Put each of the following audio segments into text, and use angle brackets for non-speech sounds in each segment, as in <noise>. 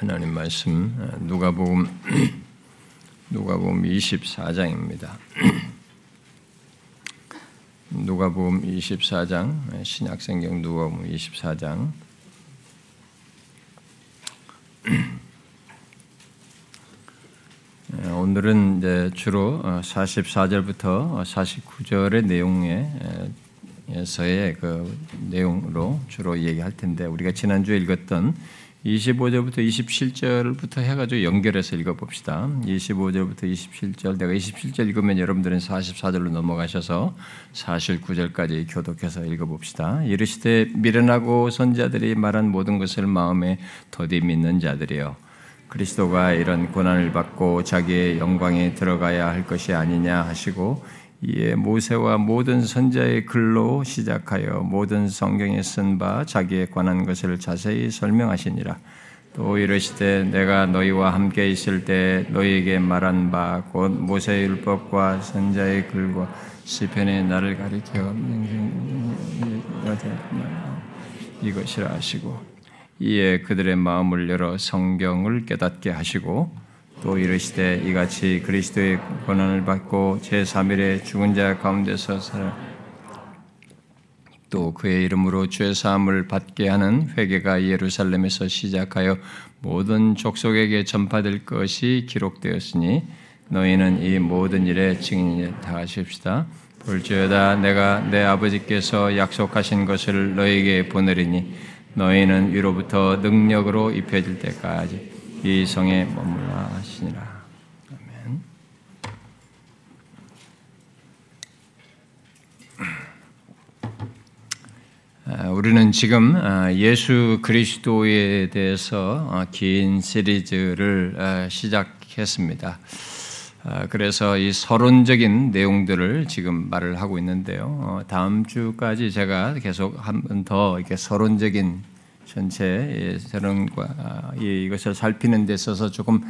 하나님 말씀 누가복음 <clears throat> 누가복음 24장입니다. <clears throat> 누가복음 24장 신약성경 누가복음 24장 <clears throat> 오늘은 이제 주로 44절부터 49절의 내용에서의 그 내용으로 주로 얘기할 텐데 우리가 지난주에 읽었던 25절부터 27절부터 해가지고 연결해서 읽어봅시다. 25절부터 27절, 내가 27절 읽으면 여러분들은 44절로 넘어가셔서 49절까지 교독해서 읽어봅시다. 이르시되 미련하고 선자들이 말한 모든 것을 마음에 더디 믿는 자들이여 그리스도가 이런 고난을 받고 자기의 영광에 들어가야 할 것이 아니냐 하시고 이에 모세와 모든 선자의 글로 시작하여 모든 성경에 쓴 바 자기에 관한 것을 자세히 설명하시니라. 또 이르시되 내가 너희와 함께 있을 때 너희에게 말한 바 곧 모세의 율법과 선자의 글과 시편에 나를 가리켜 이것이라 하시고 이에 그들의 마음을 열어 성경을 깨닫게 하시고 또 이르시되 이같이 그리스도의 고난을 받고 제3일에 죽은 자 가운데서 살아 또 그의 이름으로 죄 사함을 받게 하는 회개가 예루살렘에서 시작하여 모든 족속에게 전파될 것이 기록되었으니 너희는 이 모든 일에 증인이 다 하십시다. 볼지어다 내가 내 아버지께서 약속하신 것을 너에게 보내리니 너희는 위로부터 능력으로 입혀질 때까지 이 성에 머물라 하시니라. 아멘. 아, 우리는 지금 아, 예수 그리스도에 대해서 아, 긴 시리즈를 시작했습니다. 그래서 이 서론적인 내용들을 지금 말을 하고 있는데요. 어, 다음 주까지 제가 계속 한 번 더 이렇게 서론적인 전체 세론과 아, 이것을 살피는 데 있어서 조금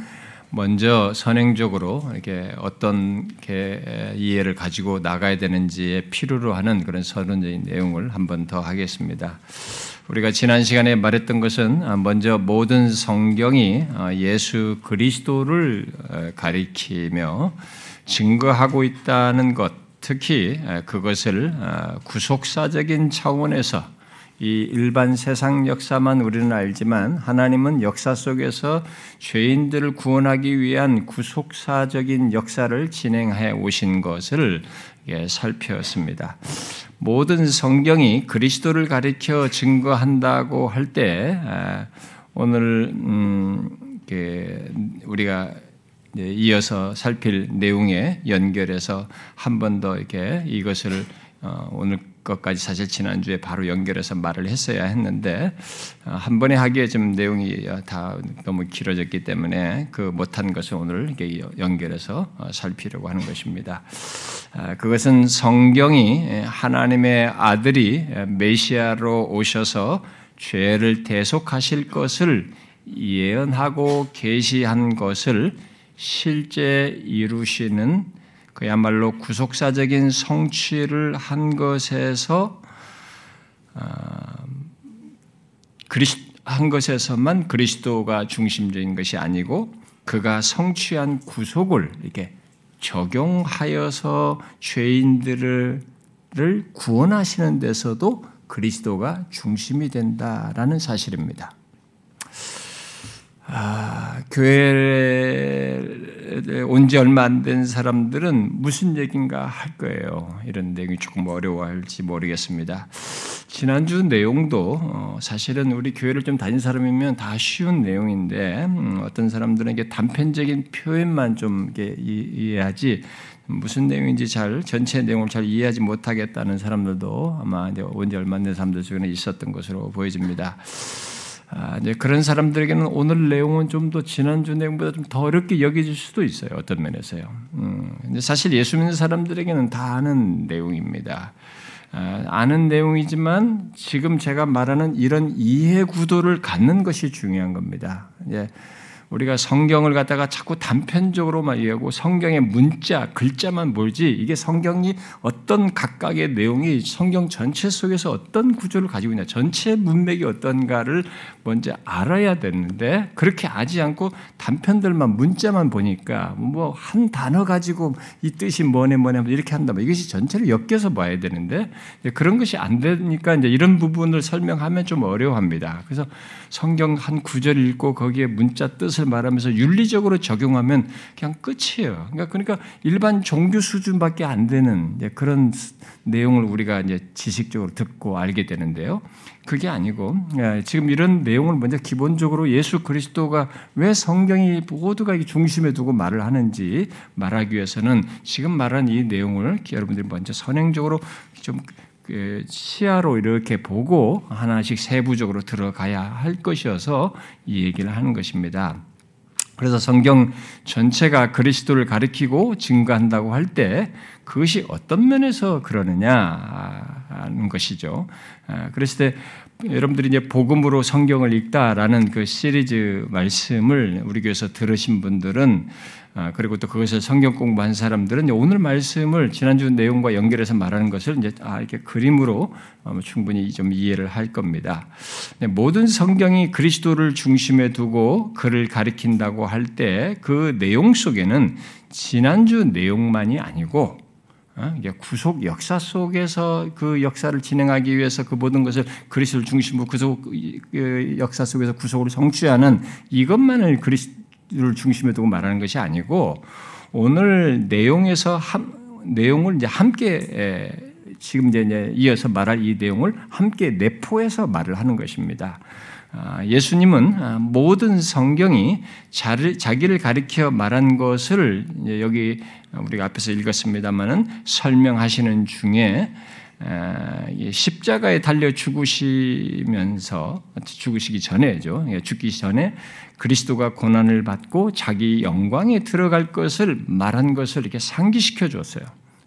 먼저 선행적으로 이렇게 어떤 이해를 가지고 나가야 되는지에 필요로 하는 그런 서론적인 내용을 한번 더 하겠습니다. 우리가 지난 시간에 말했던 것은 아, 먼저 모든 성경이 아, 예수 그리스도를 가리키며 증거하고 있다는 것, 특히 그것을 구속사적인 차원에서 이 일반 세상 역사만 우리는 알지만 하나님은 역사 속에서 죄인들을 구원하기 위한 구속사적인 역사를 진행해 오신 것을 살펴봤습니다. 모든 성경이 그리스도를 가리켜 증거한다고 할 때 오늘 음, 우리가 이어서 살필 내용에 연결해서 한 번 더 이렇게 이것을 어, 오늘 것까지 사실 지난주에 바로 연결해서 말을 했어야 했는데 어, 한 번에 하기에 좀 내용이 다 너무 길어졌기 때문에 그 못한 것을 오늘 연결해서 어, 살피려고 하는 것입니다. 아, 그것은 성경이 하나님의 아들이 메시아로 오셔서 죄를 대속하실 것을 예언하고 계시한 것을 실제 이루시는 그야말로 구속사적인 성취를 한 것에서 아, 한 것에서만 그리스도가 중심적인 것이 아니고 그가 성취한 구속을 이렇게 적용하여서 죄인들을 구원하시는 데서도 그리스도가 중심이 된다라는 사실입니다. 아, 교회에 온 지 얼마 안 된 사람들은 무슨 얘기인가 할 거예요. 이런 내용이 조금 어려워할지 모르겠습니다. 지난주 내용도 어, 사실은 우리 교회를 좀 다닌 사람이면 다 쉬운 내용인데 음, 어떤 사람들은 이게 단편적인 표현만 좀 이해하지 무슨 내용인지 잘 전체 내용을 잘 이해하지 못하겠다는 사람들도 아마 온지 얼마 안 된 사람들 중에 있었던 것으로 보여집니다. 아, 이제 그런 사람들에게는 오늘 내용은 좀 더 지난주 내용보다 좀 더 어렵게 여겨질 수도 있어요. 어떤 면에서요. 음, 사실 예수 믿는 사람들에게는 다 아는 내용입니다. 아, 는 내용이지만 지금 제가 말하는 이런 이해 구도를 갖는 것이 중요한 겁니다. 이제 우리가 성경을 갖다가 자꾸 단편적으로만 이해하고 성경의 문자, 글자만 몰지 이게 성경이 어떤 각각의 내용이 성경 전체 속에서 어떤 구조를 가지고 있냐, 전체 문맥이 어떤가를 먼저 알아야 되는데 그렇게 하지 않고 단편들만 문자만 보니까 뭐 한 단어 가지고 이 뜻이 뭐네 뭐네 이렇게 한다면 이것이 전체를 엮여서 봐야 되는데 그런 것이 안 되니까 이제 이런 부분을 설명하면 좀 어려워합니다. 그래서 성경 한 구절 읽고 거기에 문자 뜻을 말하면서 윤리적으로 적용하면 그냥 끝이에요. 그러니까, 그러니까 일반 종교 수준밖에 안 되는 그런 내용을 우리가 이제 지식적으로 듣고 알게 되는데요. 그게 아니고 예, 지금 이런 내용을 먼저 기본적으로 예수 그리스도가 왜 성경이 모두가 중심에 두고 말을 하는지 말하기 위해서는 지금 말한 이 내용을 여러분들이 먼저 선행적으로 좀그 시야로 이렇게 보고 하나씩 세부적으로 들어가야 할 것이어서 이 얘기를 하는 것입니다. 그래서 성경 전체가 그리스도를 가리키고 증거한다고 할 때 그것이 어떤 면에서 그러느냐 하는 것이죠. 아, 그랬을 때 여러분들이 이제 복음으로 성경을 읽다라는 그 시리즈 말씀을 우리 교회에서 들으신 분들은 아, 그리고 또 그것을 성경 공부한 사람들은 오늘 말씀을 지난주 내용과 연결해서 말하는 것을 이제 아, 이렇게 그림으로 어, 충분히 좀 이해를 할 겁니다. 모든 성경이 그리스도를 중심에 두고 그를 가리킨다고 할 때 그 내용 속에는 지난주 내용만이 아니고 어, 구속 역사 속에서 그 역사를 진행하기 위해서 그 모든 것을 그리스도를 중심으로 구속 그 역사 속에서 구속을 성취하는 이것만을 그리스도 를 중심에 두고 말하는 것이 아니고 오늘 내용에서 함, 내용을 이제 함께 지금 이제 이어서 말할 이 내용을 함께 내포해서 말을 하는 것입니다. 아, 예수님은 아, 모든 성경이 자기를 가리켜 말한 것을 여기 우리가 앞에서 읽었습니다만은 설명하시는 중에 아, 십자가에 달려 죽으시면서 죽으시기 전에죠. 예, 죽기 전에 그리스도가 고난을 받고 자기 영광에 들어갈 것을 말한 것을 이렇게 상기시켜 줬어요.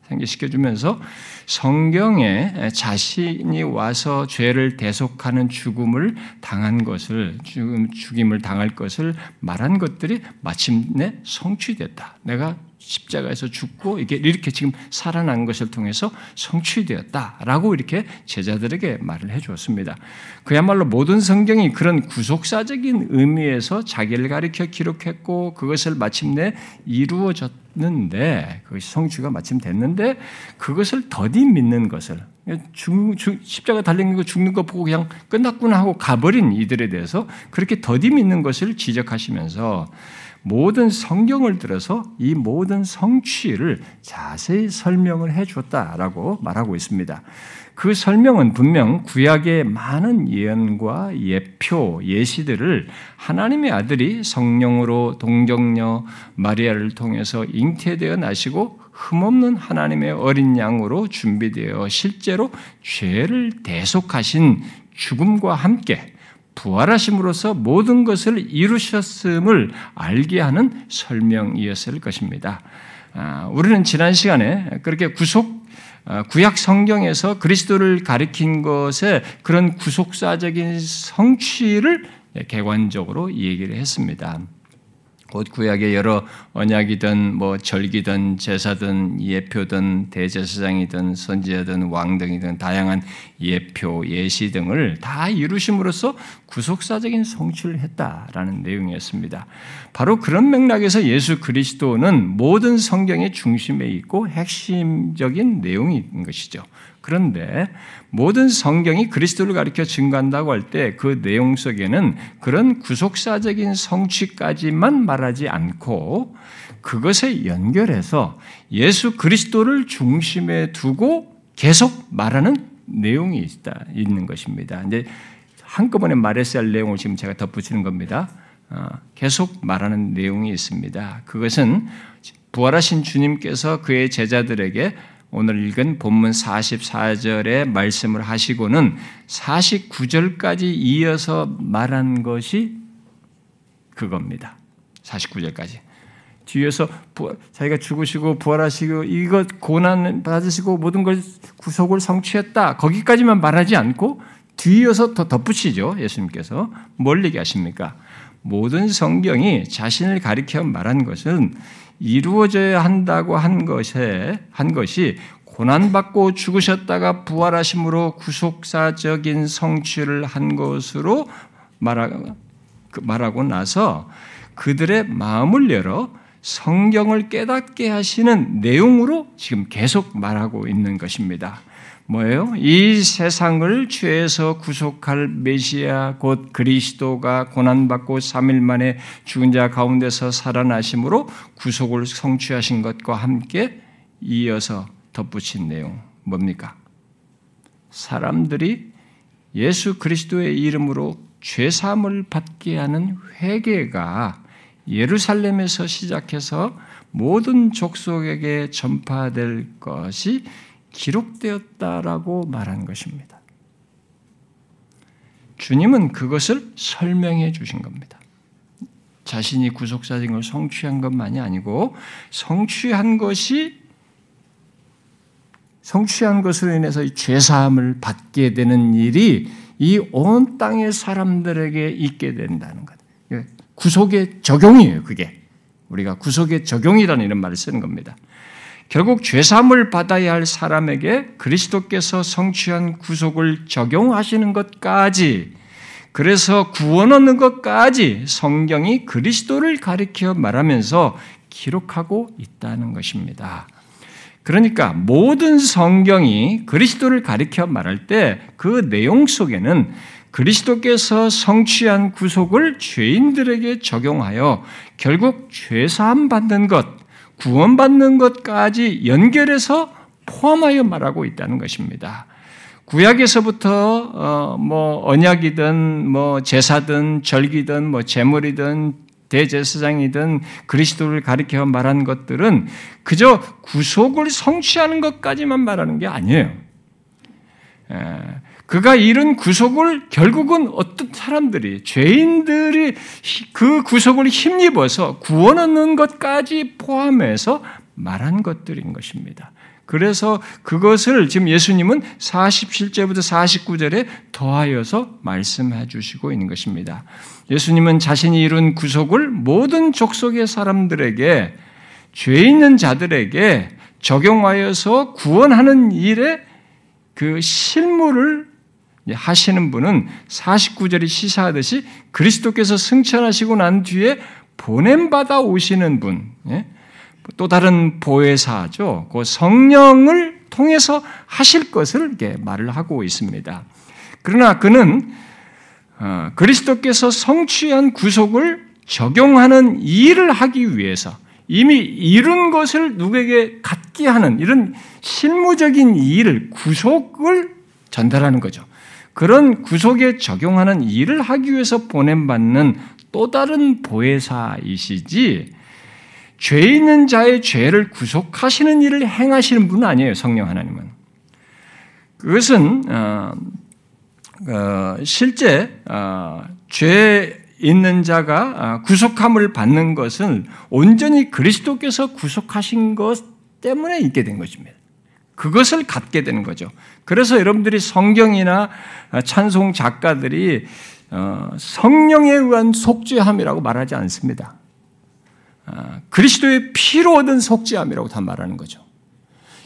상기시켜 주면서 성경에 자신이 와서 죄를 대속하는 죽음을 당한 것을 죽음 죽임을 당할 것을 말한 것들이 마침내 성취됐다. 내가 십자가에서 죽고 이게 이렇게 지금 살아난 것을 통해서 성취되었다라고 이렇게 제자들에게 말을 해 주었습니다. 그야말로 모든 성경이 그런 구속사적인 의미에서 자기를 가리켜 기록했고 그것을 마침내 이루어졌는데 그것이 성취가 마침 됐는데 그것을 더디 믿는 것을 죽, 죽, 십자가 달린 거 죽는 거 보고 그냥 끝났구나 하고 가버린 이들에 대해서 그렇게 더디 믿는 것을 지적하시면서 모든 성경을 들어서 이 모든 성취를 자세히 설명을 해 줬다라고 말하고 있습니다. 그 설명은 분명 구약의 많은 예언과 예표, 예시들을 하나님의 아들이 성령으로 동정녀 마리아를 통해서 잉태되어 나시고 흠없는 하나님의 어린 양으로 준비되어 실제로 죄를 대속하신 죽음과 함께 부활하심으로써 모든 것을 이루셨음을 알게 하는 설명이었을 것입니다. 아, 우리는 지난 시간에 그렇게 구속 아, 구약 성경에서 그리스도를 가리킨 것에 그런 구속사적인 성취를 개관적으로 얘기를 했습니다. 곧 구약의 여러 언약이든 뭐 절기든 제사든 예표든 대제사장이든 선지자든 왕 등이든 다양한 예표 예시 등을 다 이루심으로써 구속사적인 성취를 했다라는 내용이었습니다. 바로 그런 맥락에서 예수 그리스도는 모든 성경의 중심에 있고 핵심적인 내용인 것이죠. 그런데 모든 성경이 그리스도를 가리켜 증거한다고 할 때 그 내용 속에는 그런 구속사적인 성취까지만 말하지 않고 그것에 연결해서 예수 그리스도를 중심에 두고 계속 말하는 내용이 있다, 있는 것입니다. 이제 한꺼번에 말했어야 할 내용을 지금 제가 덧붙이는 겁니다. 어, 계속 말하는 내용이 있습니다. 그것은 부활하신 주님께서 그의 제자들에게 오늘 읽은 본문 44절의 말씀을 하시고는 49절까지 이어서 말한 것이 그겁니다. 49절까지. 뒤에서 자기가 죽으시고 부활하시고 이것 고난 받으시고 모든 걸 구속을 성취했다. 거기까지만 말하지 않고 뒤이어서 더 덧붙이죠. 예수님께서 뭘 얘기하십니까? 모든 성경이 자신을 가리켜 말한 것은 이루어져야 한다고 한 것에 한 것이 고난받고 죽으셨다가 부활하심으로 구속사적인 성취를 한 것으로 그 말하고 나서 그들의 마음을 열어 성경을 깨닫게 하시는 내용으로 지금 계속 말하고 있는 것입니다. 뭐예요? 이 세상을 죄에서 구속할 메시아 곧 그리스도가 고난받고 3일 만에 죽은 자 가운데서 살아나심으로 구속을 성취하신 것과 함께 이어서 덧붙인 내용 뭡니까? 사람들이 예수 그리스도의 이름으로 죄 사함을 받게 하는 회개가 예루살렘에서 시작해서 모든 족속에게 전파될 것이 기록되었다라고 말한 것입니다. 주님은 그것을 설명해 주신 겁니다. 자신이 구속사진 걸 성취한 것만이 아니고 성취한 것이 성취한 것으로 인해서 죄사함을 받게 되는 일이 이 온 땅의 사람들에게 있게 된다는 것. 구속의 적용이에요, 그게. 우리가 구속의 적용이라는 이런 말을 쓰는 겁니다. 결국 죄사함을 받아야 할 사람에게 그리스도께서 성취한 구속을 적용하시는 것까지 그래서 구원 얻는 것까지 성경이 그리스도를 가리켜 말하면서 기록하고 있다는 것입니다. 그러니까 모든 성경이 그리스도를 가리켜 말할 때 그 내용 속에는 그리스도께서 성취한 구속을 죄인들에게 적용하여 결국 죄사함 받는 것, 구원받는 것까지 연결해서 포함하여 말하고 있다는 것입니다. 구약에서부터 어, 뭐 언약이든 뭐 제사든 절기든 뭐 제물이든 대제사장이든 그리스도를 가리켜 말한 것들은 그저 구속을 성취하는 것까지만 말하는 게 아니에요. 그가 이룬 구속을 결국은 어떤 사람들이 죄인들이 그 구속을 힘입어서 구원 얻는 것까지 포함해서 말한 것들인 것입니다. 그래서 그것을 지금 예수님은 47제부터 49절에 더하여서 말씀해 주시고 있는 것입니다. 예수님은 자신이 이룬 구속을 모든 족속의 사람들에게 죄 있는 자들에게 적용하여서 구원하는 일에 그 실물을 하시는 분은 49절이 시사하듯이 그리스도께서 승천하시고 난 뒤에 보냄받아 오시는 분, 예? 또 다른 보혜사죠. 그 성령을 통해서 하실 것을 이렇게 말을 하고 있습니다. 그러나 그는 어, 그리스도께서 성취한 구속을 적용하는 일을 하기 위해서 이미 이룬 것을 누구에게 갖게 하는 이런 실무적인 일을 구속을 전달하는 거죠. 그런 구속에 적용하는 일을 하기 위해서 보냄받는 또 다른 보혜사이시지 죄 있는 자의 죄를 구속하시는 일을 행하시는 분은 아니에요. 성령 하나님은. 그것은 어, 어, 실제 어, 죄 있는 자가 구속함을 받는 것은 온전히 그리스도께서 구속하신 것 때문에 있게 된 것입니다. 그것을 갖게 되는 거죠. 그래서 여러분들이 성경이나 찬송 작가들이 어, 성령에 의한 속죄함이라고 말하지 않습니다. 아, 그리스도의 피로 얻은 속죄함이라고 다 말하는 거죠.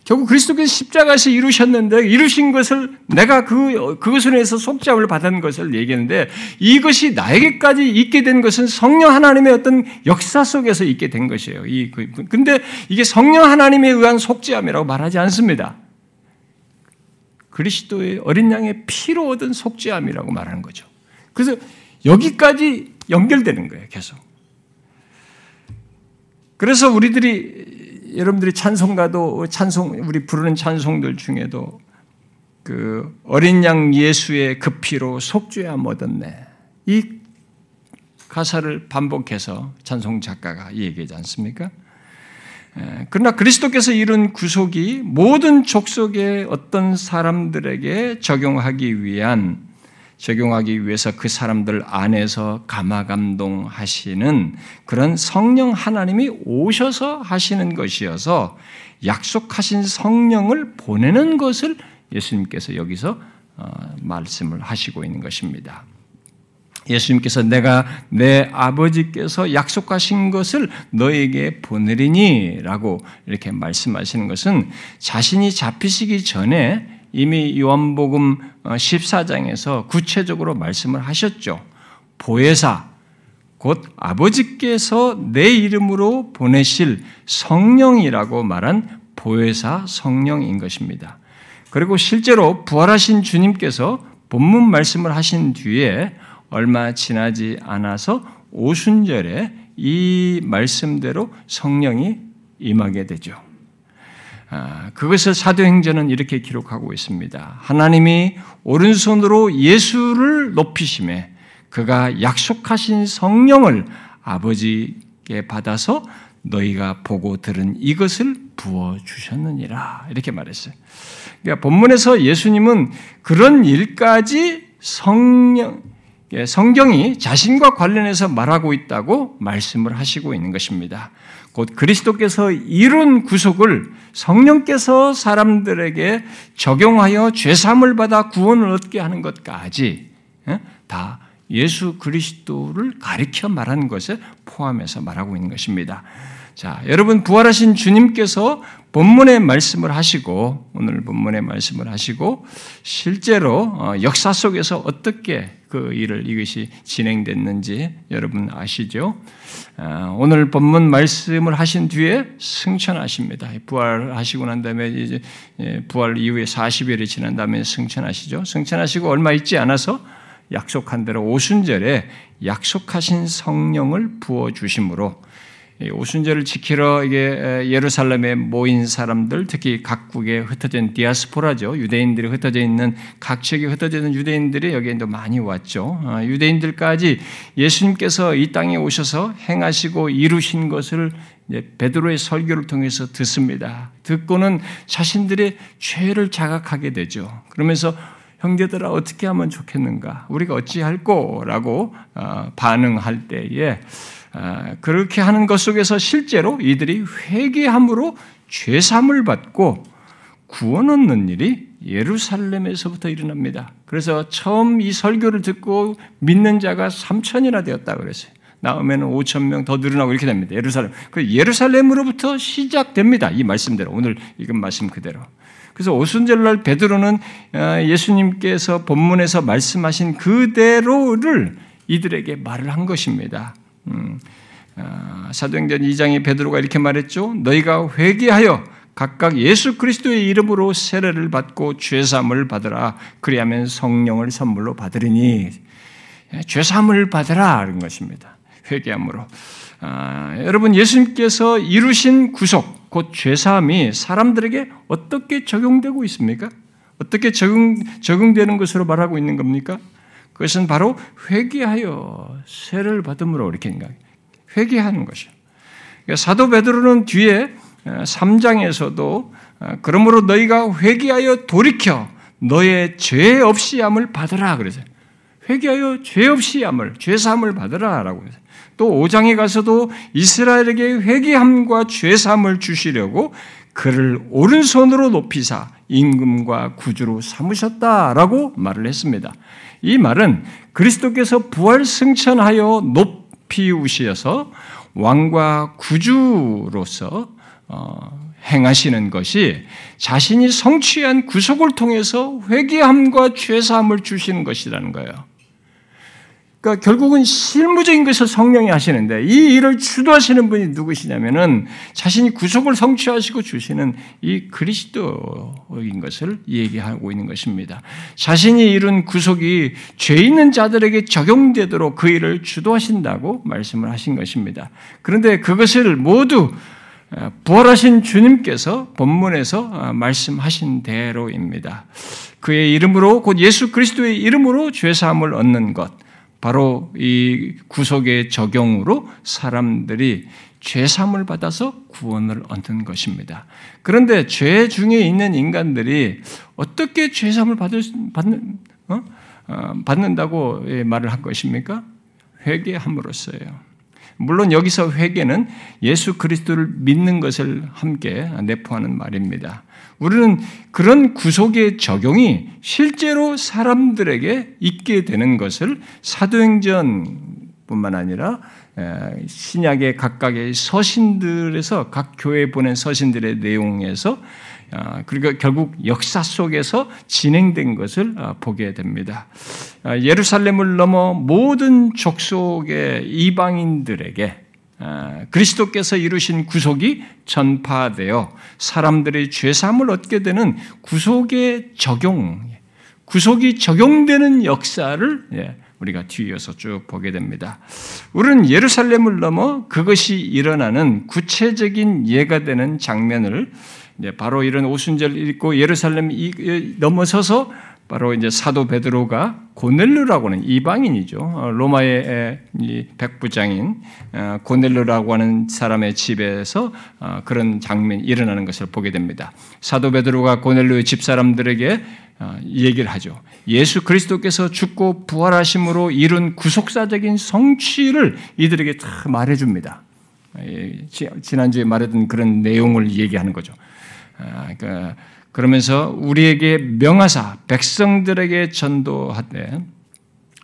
결국 그리스도께서 십자가에서 이루셨는데 이루신 것을 내가 그 그것으로 해서 속죄함을 받은 것을 얘기했는데 이것이 나에게까지 있게 된 것은 성령 하나님의 어떤 역사 속에서 있게 된 것이에요. 이 그, 근데 이게 성령 하나님에 의한 속죄함이라고 말하지 않습니다. 그리스도의 어린 양의 피로 얻은 속죄함이라고 말하는 거죠. 그래서 여기까지 연결되는 거예요, 계속. 그래서 우리들이 여러분들이 찬송가도 찬송 우리 부르는 찬송들 중에도 그 어린 양 예수의 그 피로 속죄함 얻었네. 이 가사를 반복해서 찬송 작가가 얘기하지 않습니까? 그러나 그리스도께서 이룬 구속이 모든 족속의 어떤 사람들에게 적용하기 위한 적용하기 위해서 그 사람들 안에서 감화감동하시는 그런 성령 하나님이 오셔서 하시는 것이어서 약속하신 성령을 보내는 것을 예수님께서 여기서 어, 말씀을 하시고 있는 것입니다. 예수님께서 내가 내 아버지께서 약속하신 것을 너에게 보내리니 라고 이렇게 말씀하시는 것은 자신이 잡히시기 전에 이미 요한복음 14장에서 어, 구체적으로 말씀을 하셨죠. 보혜사 곧 아버지께서 내 이름으로 보내실 성령이라고 말한 보혜사 성령인 것입니다. 그리고 실제로 부활하신 주님께서 본문 말씀을 하신 뒤에 얼마 지나지 않아서 오순절에 이 말씀대로 성령이 임하게 되죠. 아, 그것을 사도행전은 이렇게 기록하고 있습니다. 하나님이 오른손으로 예수를 높이심에 그가 약속하신 성령을 아버지께 받아서 너희가 보고 들은 이것을 부어 주셨느니라 이렇게 말했어요. 그러니까 본문에서 예수님은 그런 일까지 성령 예, 성경이 자신과 관련해서 말하고 있다고 말씀을 하시고 있는 것입니다. 곧 그리스도께서 이룬 구속을 성령께서 사람들에게 적용하여 죄삼을 받아 구원을 얻게 하는 것까지 예, 다 예수 그리스도를 가리켜 말하는 것에 포함해서 말하고 있는 것입니다. 자, 여러분 부활하신 주님께서 본문의 말씀을 하시고 오늘 본문의 말씀을 하시고 실제로 어, 역사 속에서 어떻게 그 일을 이것이 진행됐는지 여러분 아시죠? 아, 오늘 본문 말씀을 하신 뒤에 승천하십니다. 부활하시고 난 다음에 이제 예, 부활 이후에 40일이 지난 다음에 승천하시죠. 승천하시고 얼마 있지 않아서 약속한 대로 오순절에 약속하신 성령을 부어 주심으로 오순절을 지키러 이게 예루살렘에 모인 사람들, 특히 각국에 흩어진 디아스포라죠. 유대인들이 흩어져 있는 각 지역에 흩어져 있는 유대인들이 여기에 또 많이 왔죠. 아, 유대인들까지 예수님께서 이 땅에 오셔서 행하시고 이루신 것을 베드로의 설교를 통해서 듣습니다. 듣고는 자신들의 죄를 자각하게 되죠. 그러면서 형제들아 어떻게 하면 좋겠는가? 우리가 어찌할꼬라고 아, 반응할 때에 아, 그렇게 하는 것 속에서 실제로 이들이 회개함으로 죄삼을 받고 구원 얻는 일이 예루살렘에서부터 일어납니다. 그래서 처음 이 설교를 듣고 믿는 자가 3천이나 되었다 그랬어요. 나오면 5천 명 더 늘어나고 이렇게 됩니다. 예루살렘. 그 예루살렘으로부터 시작됩니다. 이 말씀대로 오늘 읽은 말씀 그대로. 그래서 오순절날 베드로는 아, 예수님께서 본문에서 말씀하신 그대로를 이들에게 말을 한 것입니다. 음, 아, 사도행전 2장에 베드로가 이렇게 말했죠. 너희가 회개하여 각각 예수 그리스도의 이름으로 세례를 받고 죄 사함을 받으라. 그리하면 성령을 선물로 받으리니 예, 죄사함을 받으라 하는 것입니다. 회개함으로. 아, 여러분 예수님께서 이루신 구속 곧 죄 사함이 사람들에게 어떻게 적용되고 있습니까? 어떻게 적용 적용되는 것으로 말하고 있는 겁니까? 그것은 바로 회개하여 세를 받음으로 이렇게 회개하는 것이요. 그러니까 사도 베드로는 뒤에 3장에서도 어, 어, 그러므로 너희가 회개하여 돌이켜 너의 죄 없이 함을 받으라 그러세요. 회개하여 죄 없이 함을 죄 사함을 받으라라고 해서 또 5장에 가서도 이스라엘에게 회개함과 죄 사함을 주시려고 그를 오른손으로 높이사 임금과 구주로 삼으셨다라고 말을 했습니다. 이 말은 그리스도께서 부활 승천하여 높 이 우시어서 왕과 구주로서 어, 행하시는 것이 자신이 성취한 구속을 통해서 회개함과 죄사함을 주시는 것이라는 거예요. 그러니까 결국은 실무적인 것을 성령이 하시는데 이 일을 주도하시는 분이 누구시냐면은 자신이 구속을 성취하시고 주시는 이 그리스도인 것을 얘기하고 있는 것입니다. 자신이 이룬 구속이 죄 있는 자들에게 적용되도록 그 일을 주도하신다고 말씀을 하신 것입니다. 그런데 그것을 모두 어, 부활하신 주님께서 본문에서 어, 말씀하신 대로입니다. 그의 이름으로 곧 예수 그리스도의 이름으로 죄 사함을 얻는 것 바로 이 구속의 적용으로 사람들이 죄삼을 받아서 구원을 얻는 것입니다. 그런데 죄 중에 있는 인간들이 어떻게 죄삼을 받을 받는 어? 어, 받는다고 말을 한 것입니까? 회개함으로써요. 물론 여기서 회개는 예수 그리스도를 믿는 것을 함께 내포하는 말입니다. 우리는 그런 구속의 적용이 실제로 사람들에게 있게 되는 것을 사도행전뿐만 아니라 신약의 각각의 서신들에서 각 교회에 보낸 서신들의 내용에서 아, 그리고 결국 역사 속에서 진행된 것을 아, 보게 됩니다. 아, 예루살렘을 넘어 모든 족속의 이방인들에게 그리스도께서 이루신 구속이 전파되어 사람들의 죄사함을 얻게 되는 구속의 적용, 구속이 적용되는 역사를 예, 우리가 뒤이어서 쭉 보게 됩니다. 우리는 예루살렘을 넘어 그것이 일어나는 구체적인 예가 되는 장면을 바로 이런 오순절 읽고 예루살렘 넘어서서 바로 이제 사도 베드로가 고넬르라고 하는 이방인이죠. 어, 로마의 백부장인 어, 고넬르라고 하는 사람의 집에서 어, 그런 장면이 일어나는 것을 보게 됩니다. 사도 베드로가 고넬르의 집 사람들에게 얘기를 하죠. 예수 그리스도께서 죽고 부활하심으로 이룬 구속사적인 성취를 이들에게 다 말해줍니다. 지난주에 말했던 그런 내용을 얘기하는 거죠. 아, 그러니까 그러면서 우리에게 명하사 백성들에게 전도하되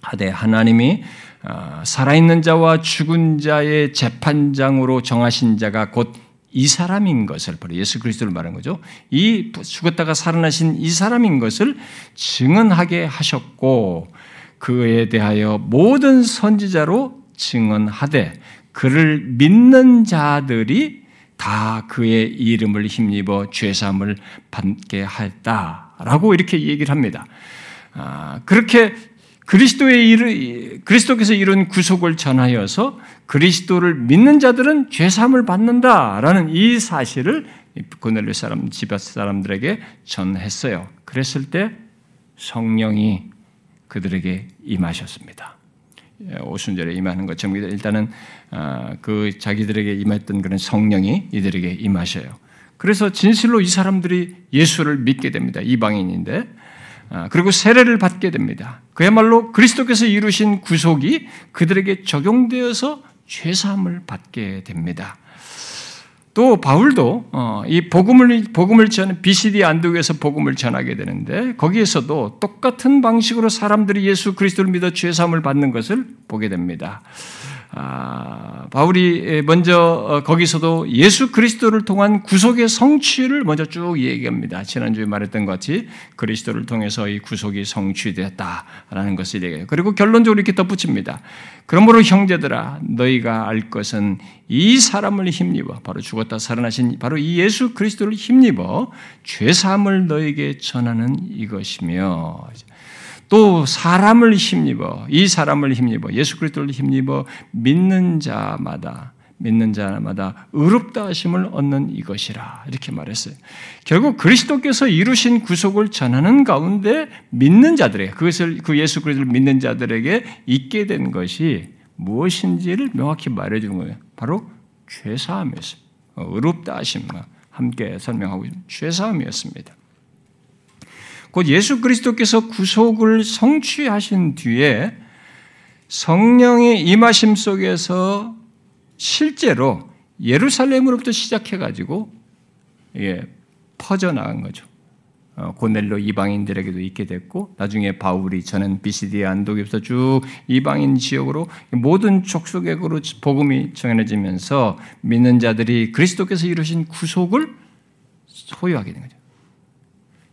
하되 하나님이 아, 살아있는 자와 죽은 자의 재판장으로 정하신 자가 곧 이 사람인 것을 바로 예수 그리스도를 말한 거죠. 이 죽었다가 살아나신 이 사람인 것을 증언하게 하셨고 그에 대하여 모든 선지자로 증언하되 그를 믿는 자들이 다 그의 이름을 힘입어 죄사함을 받게 했다라고 이렇게 얘기를 합니다. 아, 그렇게 그리스도의 일 그리스도께서 이룬 구속을 전하여서 그리스도를 믿는 자들은 죄사함을 받는다라는 이 사실을 고넬료 사람 집 사람들에게 전했어요. 그랬을 때 성령이 그들에게 임하셨습니다. 예, 오순절에 임하는 것처럼 일단은 아, 그 자기들에게 임했던 그런 성령이 이들에게 임하셔요. 그래서 진실로 이 사람들이 예수를 믿게 됩니다. 이방인인데 아, 그리고 세례를 받게 됩니다. 그야말로 그리스도께서 이루신 구속이 그들에게 적용되어서 죄사함을 받게 됩니다. 또 바울도 어, 이 복음을 복음을 전 BCD 안독에서 복음을 전하게 되는데 거기에서도 똑같은 방식으로 사람들이 예수 그리스도를 믿어 죄 사함을 받는 것을 보게 됩니다. 아, 바울이 먼저 어, 거기서도 예수 그리스도를 통한 구속의 성취를 먼저 쭉 얘기합니다. 지난주에 말했던 것 같이 그리스도를 통해서 이 구속이 성취되었다라는 것을 얘기해요. 그리고 결론적으로 이렇게 덧붙입니다. 그러므로 형제들아 너희가 알 것은 이 사람을 힘입어 바로 죽었다 살아나신 바로 이 예수 그리스도를 힘입어 죄 사함을 너에게 전하는 이것이며 또 사람을 힘입어 이 사람을 힘입어 예수 그리스도를 힘입어 믿는 자마다 믿는 자마다 의롭다 하심을 얻는 이것이라 이렇게 말했어요. 결국 그리스도께서 이루신 구속을 전하는 가운데 믿는 자들에게 그것을 그 예수 그리스도를 믿는 자들에게 있게 된 것이 무엇인지를 명확히 말해 주는 거예요. 바로 죄 사함이었어요. 의롭다 하심과 함께 설명하고 죄 사함이었습니다. 곧 예수 그리스도께서 구속을 성취하신 뒤에 성령의 임하심 속에서 실제로 예루살렘으로부터 시작해가지고 예, 퍼져나간 거죠. 어, 고넬로 이방인들에게도 있게 됐고 나중에 바울이 저는 비시디아 안독에서 쭉 이방인 지역으로 모든 족속에게로 복음이 전해지면서 믿는 자들이 그리스도께서 이루신 구속을 소유하게 된 거죠.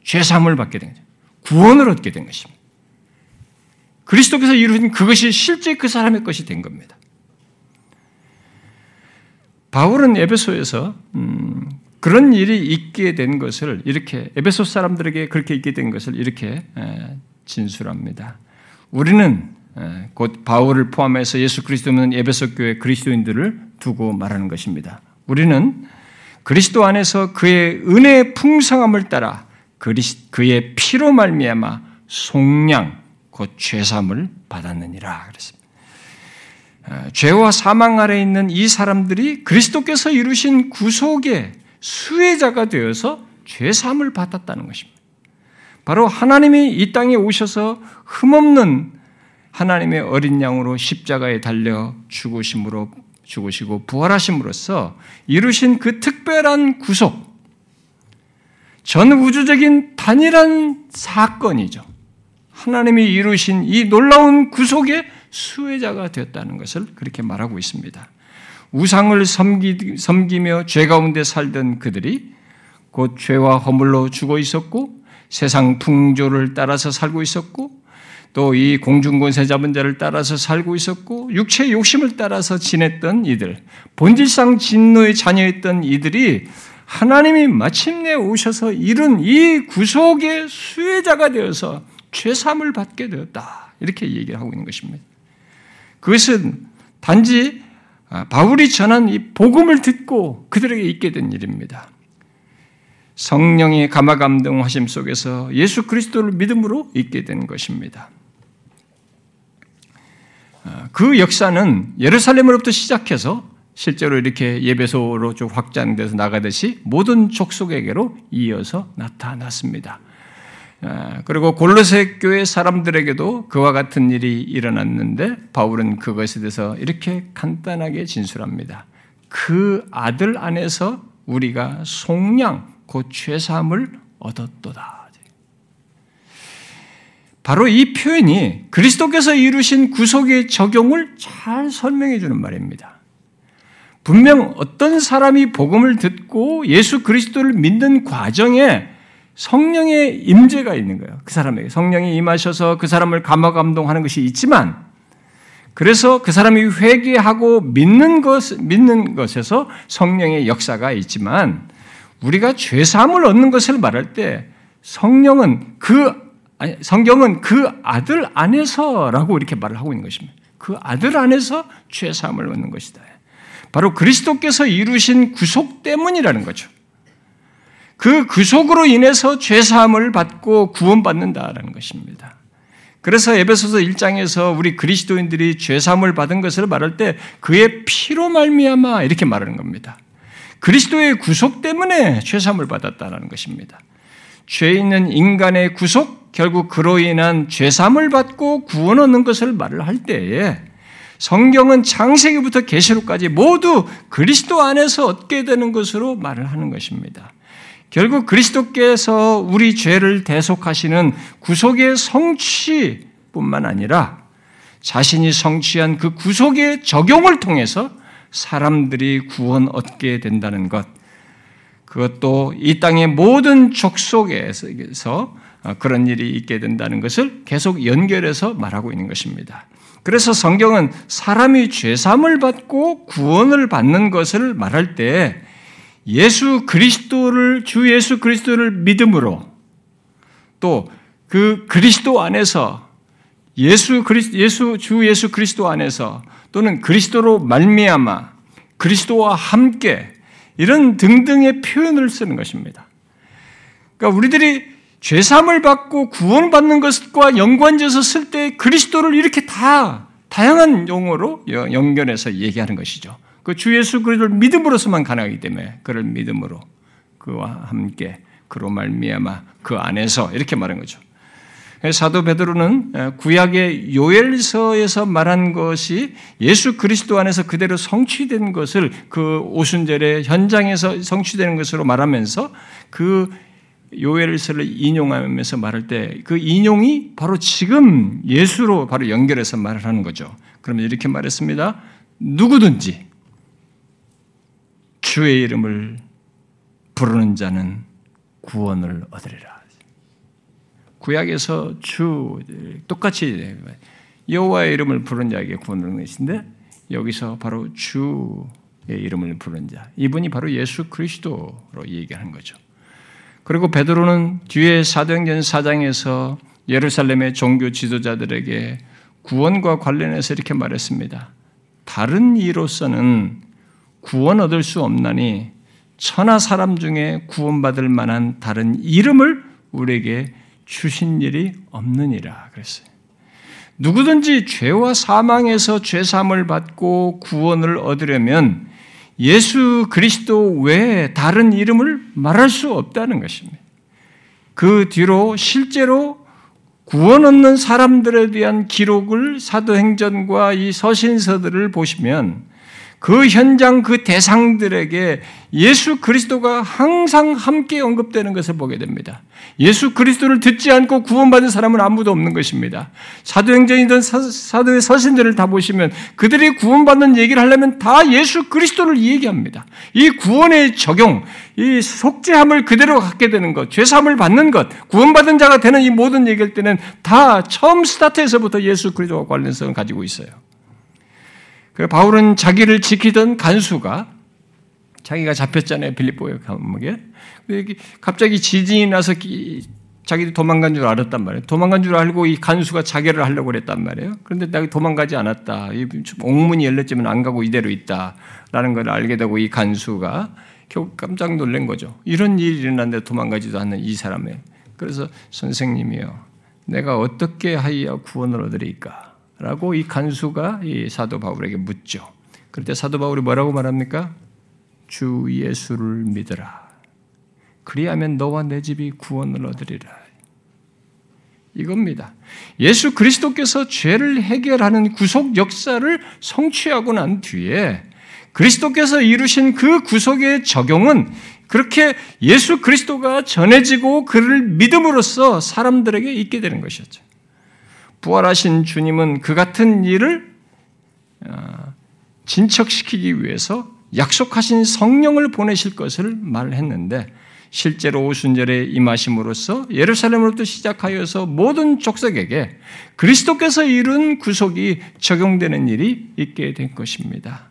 죄사함을 받게 된 거죠. 구원을 얻게 된 것입니다. 그리스도께서 이루신 그것이 실제 그 사람의 것이 된 겁니다. 바울은 에베소에서 음, 그런 일이 있게 된 것을 이렇게 에베소 사람들에게 그렇게 있게 된 것을 이렇게 진술합니다. 우리는 곧 바울을 포함해서 예수 그리스도 는 에베소 교회 그리스도인들을 두고 말하는 것입니다. 우리는 그리스도 안에서 그의 은혜의 풍성함을 따라 그의 피로 말미암아 속량 곧 죄삼을 받았느니라 그랬습니다. 어, 죄와 사망 아래 있는 이 사람들이 그리스도께서 이루신 구속의 수혜자가 되어서 죄삼을 받았다는 것입니다. 바로 하나님이 이 땅에 오셔서 흠없는 하나님의 어린 양으로 십자가에 달려 죽으심으로 죽으시고 부활하심으로써 이루신 그 특별한 구속, 전 우주적인 단일한 사건이죠. 하나님이 이루신 이 놀라운 구속의 수혜자가 되었다는 것을 그렇게 말하고 있습니다. 우상을 섬기, 섬기며 죄 가운데 살던 그들이 곧 죄와 허물로 죽어 있었고 세상 풍조를 따라서 살고 있었고 또 이 공중권세 잡은 자를 따라서 살고 있었고 육체의 욕심을 따라서 지냈던 이들 본질상 진노의 자녀였던 이들이 하나님이 마침내 오셔서 이룬 이 구속의 수혜자가 되어서 죄삼을 받게 되었다. 이렇게 얘기를 하고 있는 것입니다. 그것은 단지 아, 바울이 전한 이 복음을 듣고 그들에게 있게 된 일입니다. 성령의 감화 감동하심 속에서 예수 그리스도를 믿음으로 있게 된 것입니다. 아, 그 역사는 예루살렘으로부터 시작해서 실제로 이렇게 예배소로 쭉 확장돼서 나가듯이 모든 족속에게로 이어서 나타났습니다. 아, 그리고 골로새 교회 사람들에게도 그와 같은 일이 일어났는데 바울은 그것에 대해서 이렇게 간단하게 진술합니다. 그 아들 안에서 우리가 속량 곧 죄사함을 얻었도다. 바로 이 표현이 그리스도께서 이루신 구속의 적용을 잘 설명해 주는 말입니다. 분명 어떤 사람이 복음을 듣고 예수 그리스도를 믿는 과정에 성령의 임재가 있는 거예요. 그 사람에게 성령이 임하셔서 그 사람을 감화 감동하는 것이 있지만 그래서 그 사람이 회개하고 믿는 것 믿는 것에서 성령의 역사가 있지만 우리가 죄 사함을 얻는 것을 말할 때 성령은 그 아니, 성경은 그 아들 안에서라고 이렇게 말을 하고 있는 것입니다. 그 아들 안에서 죄 사함을 얻는 것이다. 바로 그리스도께서 이루신 구속 때문이라는 거죠. 그 구속으로 인해서 죄 사함을 받고 구원받는다라는 것입니다. 그래서 에베소서 1장에서 우리 그리스도인들이 죄 사함을 받은 것을 말할 때 그의 피로 말미암아 이렇게 말하는 겁니다. 그리스도의 구속 때문에 죄삼을 받았다는 것입니다. 죄 있는 인간의 구속, 결국 그로 인한 죄삼을 받고 구원 얻는 것을 말을 할 때에 성경은 창세기부터 계시록까지 모두 그리스도 안에서 얻게 되는 것으로 말을 하는 것입니다. 결국 그리스도께서 우리 죄를 대속하시는 구속의 성취뿐만 아니라 자신이 성취한 그 구속의 적용을 통해서 사람들이 구원 얻게 된다는 것. 그것도 이 땅의 모든 족속에서 그런 일이 있게 된다는 것을 계속 연결해서 말하고 있는 것입니다. 그래서 성경은 사람이 죄삼을 받고 구원을 받는 것을 말할 때 예수 그리스도를 주 예수 그리스도를 믿음으로 또 그 그리스도 안에서 예수 그리스 예수 주 예수 그리스도 안에서 또는 그리스도로 말미암아 그리스도와 함께 이런 등등의 표현을 쓰는 것입니다. 그러니까 우리들이 죄삼을 받고 구원받는 것과 연관지어서 쓸 때 그리스도를 이렇게 다 다양한 용어로 연결해서 얘기하는 것이죠. 그 주 예수 그리스도를 믿음으로서만 가능하기 때문에 그를 믿음으로 그와 함께 그로 말미암아 그 안에서 이렇게 말한 거죠. 사도 베드로는 구약의 요엘서에서 말한 것이 예수 그리스도 안에서 그대로 성취된 것을 그 오순절의 현장에서 성취되는 것으로 말하면서 그 요엘서를 인용하면서 말할 때 그 인용이 바로 지금 예수로 바로 연결해서 말을 하는 거죠. 그러면 이렇게 말했습니다. 누구든지 주의 이름을 부르는 자는 구원을 얻으리라. 구약에서 주 똑같이 여호와의 이름을 부른 자에게 구원을 것인데 여기서 바로 주의 이름을 부른 자 이분이 바로 예수 그리스도로 얘기하는 거죠. 그리고 베드로는 뒤에 사도행전 4장에서 예루살렘의 종교 지도자들에게 구원과 관련해서 이렇게 말했습니다. 다른 이로서는 구원 얻을 수 없나니 천하 사람 중에 구원받을 만한 다른 이름을 우리에게 주신 일이 없느니라 그랬어요. 누구든지 죄와 사망에서 죄삼을 받고 구원을 얻으려면 예수 그리스도 외에 다른 이름을 말할 수 없다는 것입니다. 그 뒤로 실제로 구원 얻는 사람들에 대한 기록을 사도행전과 이 서신서들을 보시면 그 현장 그 대상들에게 예수 그리스도가 항상 함께 언급되는 것을 보게 됩니다. 예수 그리스도를 듣지 않고 구원받은 사람은 아무도 없는 것입니다. 사도행전이든 사도의 서신들을 다 보시면 그들이 구원받는 얘기를 하려면 다 예수 그리스도를 얘기합니다. 이 구원의 적용, 이 속죄함을 그대로 갖게 되는 것, 죄사함을 받는 것, 구원받은 자가 되는 이 모든 얘기할 때는 다 처음 스타트에서부터 예수 그리스도와 관련성을 가지고 있어요. 그 바울은 자기를 지키던 간수가 자기가 잡혔잖아요 빌립보의 감옥에. 갑자기 지진이 나서 자기도 도망간 줄 알았단 말이에요. 도망간 줄 알고 이 간수가 자결을 하려고 그랬단 말이에요. 그런데 나 도망가지 않았다. 옥문이 열렸지만 안 가고 이대로 있다라는 걸 알게 되고 이 간수가 결국 깜짝 놀란 거죠. 이런 일이 일어났는데 도망가지도 않는 이 사람의. 그래서 선생님이요. 내가 어떻게 하여 구원을 얻으리까? 라고 이 간수가 이 사도 바울에게 묻죠. 그럴 때 사도 바울이 뭐라고 말합니까? 주 예수를 믿으라. 그리하면 너와 내 집이 구원을 얻으리라. 이겁니다. 예수 그리스도께서 죄를 해결하는 구속 역사를 성취하고 난 뒤에 그리스도께서 이루신 그 구속의 적용은 그렇게 예수 그리스도가 전해지고 그를 믿음으로써 사람들에게 있게 되는 것이었죠. 부활하신 주님은 그 같은 일을 어, 진척시키기 위해서 약속하신 성령을 보내실 것을 말했는데 실제로 오순절에 임하심으로써 예루살렘으로부터 시작하여서 모든 족속에게 그리스도께서 이룬 구속이 적용되는 일이 있게 된 것입니다.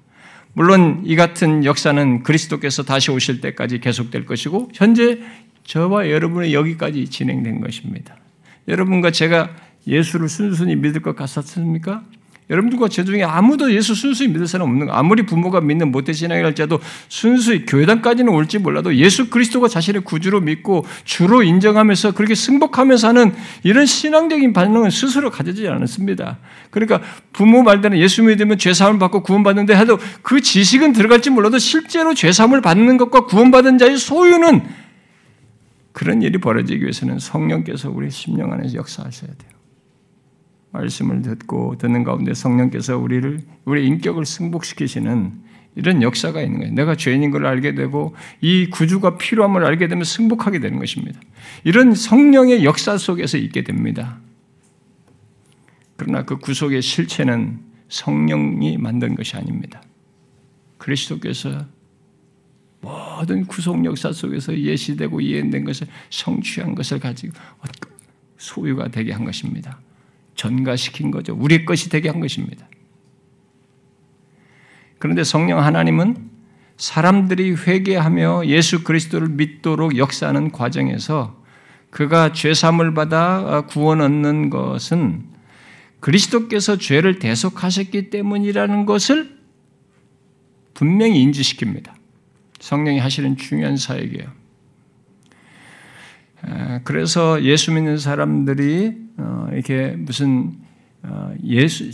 물론 이 같은 역사는 그리스도께서 다시 오실 때까지 계속될 것이고 현재 저와 여러분의 여기까지 진행된 것입니다. 여러분과 제가 예수를 순순히 믿을 것 같았습니까? 여러분들과 제 중에 아무도 예수 순수히 믿을 사람 없는 거. 아무리 부모가 믿는 모태신앙이랄지라도 순수히 교회당까지는 올지 몰라도 예수 그리스도가 자신의 구주로 믿고 주로 인정하면서 그렇게 승복하면서 하는 이런 신앙적인 반응은 스스로 가지지 않았습니다. 그러니까 부모 말대로 예수 믿으면 죄 사함을 받고 구원받는데 해도 그 지식은 들어갈지 몰라도 실제로 죄 사함을 받는 것과 구원받은 자의 소유는 그런 일이 벌어지기 위해서는 성령께서 우리 심령 안에서 역사하셔야 돼요. 말씀을 듣고 듣는 가운데 성령께서 우리를 우리 인격을 승복시키시는 이런 역사가 있는 거예요. 내가 죄인인 걸 알게 되고 이 구주가 필요함을 알게 되면 승복하게 되는 것입니다. 이런 성령의 역사 속에서 있게 됩니다. 그러나 그 구속의 실체는 성령이 만든 것이 아닙니다. 그리스도께서 모든 구속 역사 속에서 예시되고 이해된 것을 성취한 것을 가지고 소유가 되게 한 것입니다. 전가시킨 거죠. 우리 것이 되게 한 것입니다. 그런데 성령 하나님은 사람들이 회개하며 예수 그리스도를 믿도록 역사하는 과정에서 그가 죄삼을 받아 구원 얻는 것은 그리스도께서 죄를 대속하셨기 때문이라는 것을 분명히 인지시킵니다. 성령이 하시는 중요한 사역이에요. 그래서 예수 믿는 사람들이 어, 이렇게 무슨 어, 예수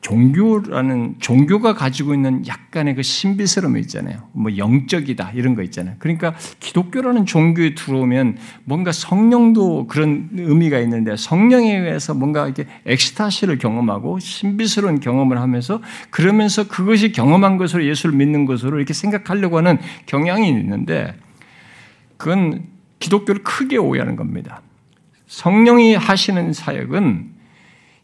종교라는 종교가 가지고 있는 약간의 그 신비스러움이 있잖아요. 뭐 영적이다 이런 거 있잖아요. 그러니까 기독교라는 종교에 들어오면 뭔가 성령도 그런 의미가 있는데 성령에 의해서 뭔가 이렇게 엑스타시를 경험하고 신비스러운 경험을 하면서 그러면서 그것이 경험한 것으로 예수를 믿는 것으로 이렇게 생각하려고 하는 경향이 있는데 그건 기독교를 크게 오해하는 겁니다. 성령이 하시는 사역은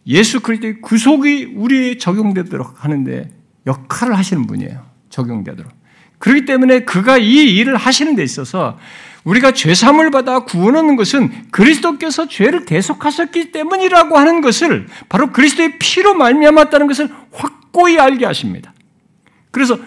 예수 그리스도의 구속이 우리에 적용되도록 하는데 역할을 하시는 분이에요. 적용되도록. 그렇기 때문에 그가 이 일을 하시는 데 있어서 우리가 죄삼을 받아 구원하는 것은 그리스도께서 죄를 대속하셨기 때문이라고 하는 것을 바로 그리스도의 피로 말미암았다는 것을 확고히 알게 하십니다. 그래서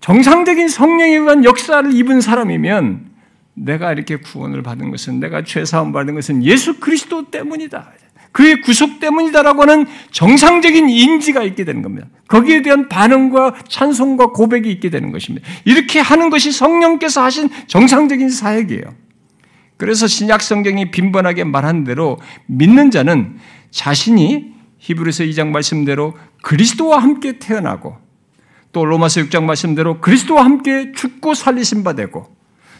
정상적인 성령에 의한 역사를 입은 사람이면 내가 이렇게 구원을 받은 것은 내가 죄 사함 받은 것은 예수 그리스도 때문이다. 그의 구속 때문이다라고 하는 정상적인 인지가 있게 되는 겁니다. 거기에 대한 반응과 찬송과 고백이 있게 되는 것입니다. 이렇게 하는 것이 성령께서 하신 정상적인 사역이에요. 그래서 신약 성경이 빈번하게 말한 대로 믿는 자는 자신이 히브리서 2장 말씀대로 그리스도와 함께 태어나고 또 로마서 6장 말씀대로 그리스도와 함께 죽고 살리신 바 되고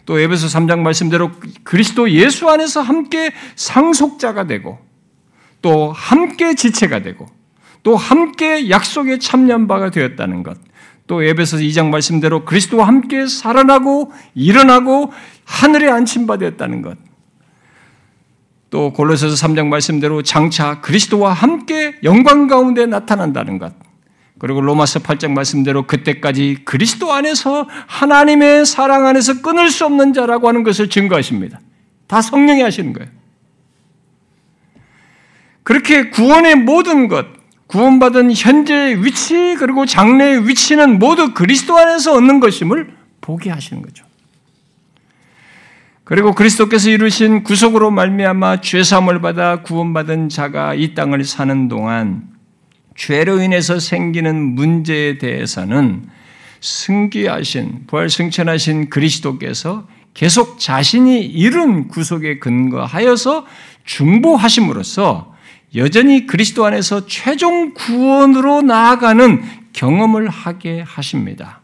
또 에베소 3장 말씀대로 그리스도 예수 안에서 함께 상속자가 되고 또 함께 지체가 되고 또 함께 약속에 참여한 바가 되었다는 것. 또 에베소 2장 말씀대로 그리스도와 함께 살아나고 일어나고 하늘에 안침받았다는 것. 또 골로새서 3장 말씀대로 장차 그리스도와 함께 영광 가운데 나타난다는 것. 그리고 로마서 8장 말씀대로 그때까지 그리스도 안에서 하나님의 사랑 안에서 끊을 수 없는 자라고 하는 것을 증거하십니다. 다 성령이 하시는 거예요. 그렇게 구원의 모든 것, 구원받은 현재의 위치 그리고 장래의 위치는 모두 그리스도 안에서 얻는 것임을 보게 하시는 거죠. 그리고 그리스도께서 이루신 구속으로 말미암아 죄 사함을 받아 구원받은 자가 이 땅을 사는 동안 죄로 인해서 생기는 문제에 대해서는 승기하신 부활 승천하신 그리스도께서 계속 자신이 이룬 구속에 근거하여서 중보하심으로써 여전히 그리스도 안에서 최종 구원으로 나아가는 경험을 하게 하십니다.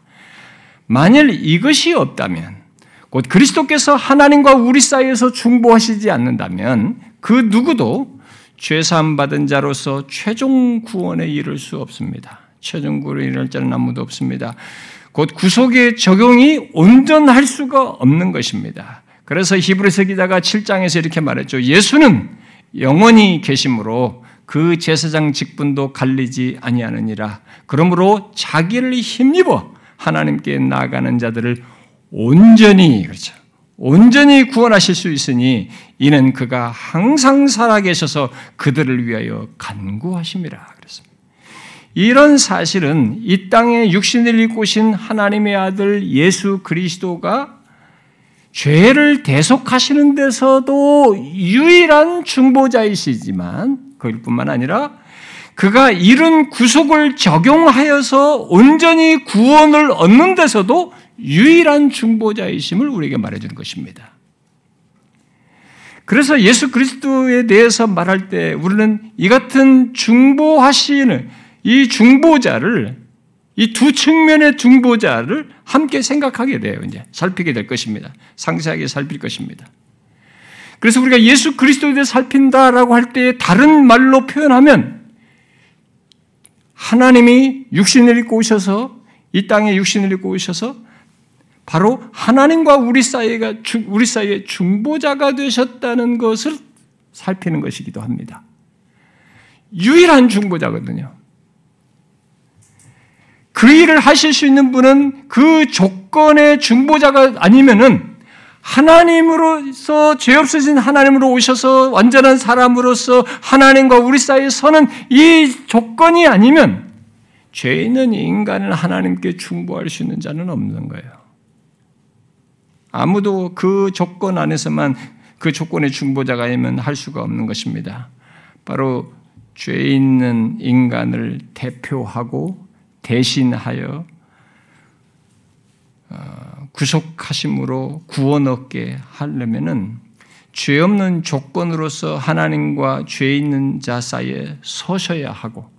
만일 이것이 없다면, 곧 그리스도께서 하나님과 우리 사이에서 중보하시지 않는다면, 그 누구도 죄사함 받은 자로서 최종 구원에 이를 수 없습니다. 최종 구원에 이를 자는 아무도 없습니다. 곧 구속의 적용이 온전할 수가 없는 것입니다. 그래서 히브리서 기자가 7장에서 이렇게 말했죠. 예수는 영원히 계심으로 그 제사장 직분도 갈리지 아니하느니라. 그러므로 자기를 힘입어 하나님께 나아가는 자들을 온전히 그렇죠. 온전히 구원하실 수 있으니 이는 그가 항상 살아계셔서 그들을 위하여 그랬습니다. 이런 사실은 이 땅에 육신을 입고 오신 하나님의 아들 예수 그리스도가 죄를 대속하시는 데서도 유일한 중보자이시지만 그뿐만 아니라 그가 이룬 구속을 적용하여서 온전히 구원을 얻는 데서도 유일한 중보자이심을 우리에게 말해주는 것입니다. 그래서 예수 그리스도에 대해서 말할 때 우리는 이 같은 중보하시는 이 중보자를 이 두 측면의 중보자를 함께 생각하게 돼요. 이제 살피게 될 것입니다. 상세하게 살필 것입니다. 그래서 우리가 예수 그리스도에 대해 살핀다라고 할 때 다른 말로 표현하면 하나님이 육신을 입고 오셔서 이 땅에 육신을 입고 오셔서 바로 하나님과 우리 사이가 우리 사이의 중보자가 되셨다는 것을 살피는 것이기도 합니다. 유일한 중보자거든요. 그 일을 하실 수 있는 분은 그 조건의 중보자가 아니면은 하나님으로서 죄 없으신 하나님으로 오셔서 완전한 사람으로서 하나님과 우리 사이에 서는 이 조건이 아니면 죄 있는 인간을 하나님께 중보할 수 있는 자는 없는 거예요. 아무도 그 조건 안에서만 그 조건의 중보자가 아니면 할 수가 없는 것입니다. 바로 죄 있는 인간을 대표하고 대신하여 어, 구속하심으로 구원 얻게 하려면은 죄 없는 조건으로서 하나님과 죄 있는 자 사이에 서셔야 하고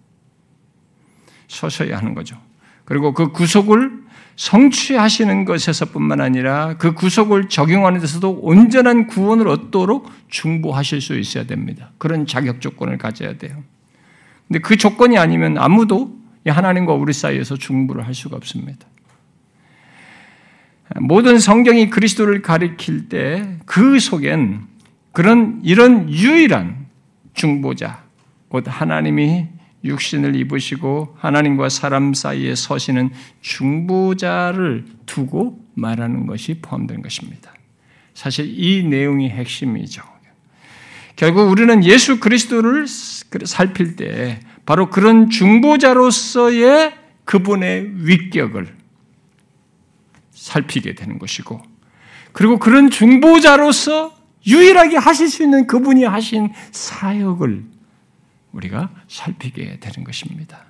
서셔야 하는 거죠. 그리고 그 구속을 성취하시는 것에서뿐만 아니라 그 구속을 적용하는 데서도 온전한 구원을 얻도록 중보하실 수 있어야 됩니다. 그런 자격 조건을 가져야 돼요. 근데 그 조건이 아니면 아무도 하나님과 우리 사이에서 중보를 할 수가 없습니다. 모든 성경이 그리스도를 가리킬 때 그 속엔 그런 이런 유일한 중보자, 곧 하나님이 육신을 입으시고 하나님과 사람 사이에 서시는 중보자를 두고 말하는 것이 포함된 것입니다. 사실 이 내용이 핵심이죠. 결국 우리는 예수 그리스도를 살필 때 바로 그런 중보자로서의 그분의 위격을 살피게 되는 것이고, 그리고 그런 중보자로서 유일하게 하실 수 있는 그분이 하신 사역을 우리가 살피게 되는 것입니다.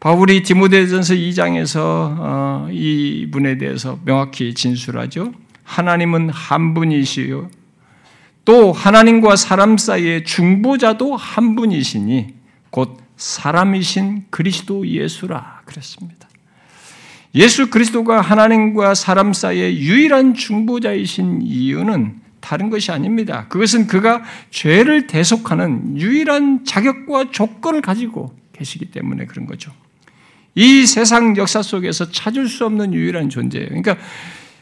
바울이 디모데전서 2장에서 어, 이분에 대해서 명확히 진술하죠. 하나님은 한 분이시요. 또 하나님과 사람 사이의 중보자도 한 분이시니 곧 사람이신 그리스도 예수라 그랬습니다. 예수 그리스도가 하나님과 사람 사이의 유일한 중보자이신 이유는 다른 것이 아닙니다. 그것은 그가 죄를 대속하는 유일한 자격과 조건을 가지고 계시기 때문에 그런 거죠. 이 세상 역사 속에서 찾을 수 없는 유일한 존재예요. 그러니까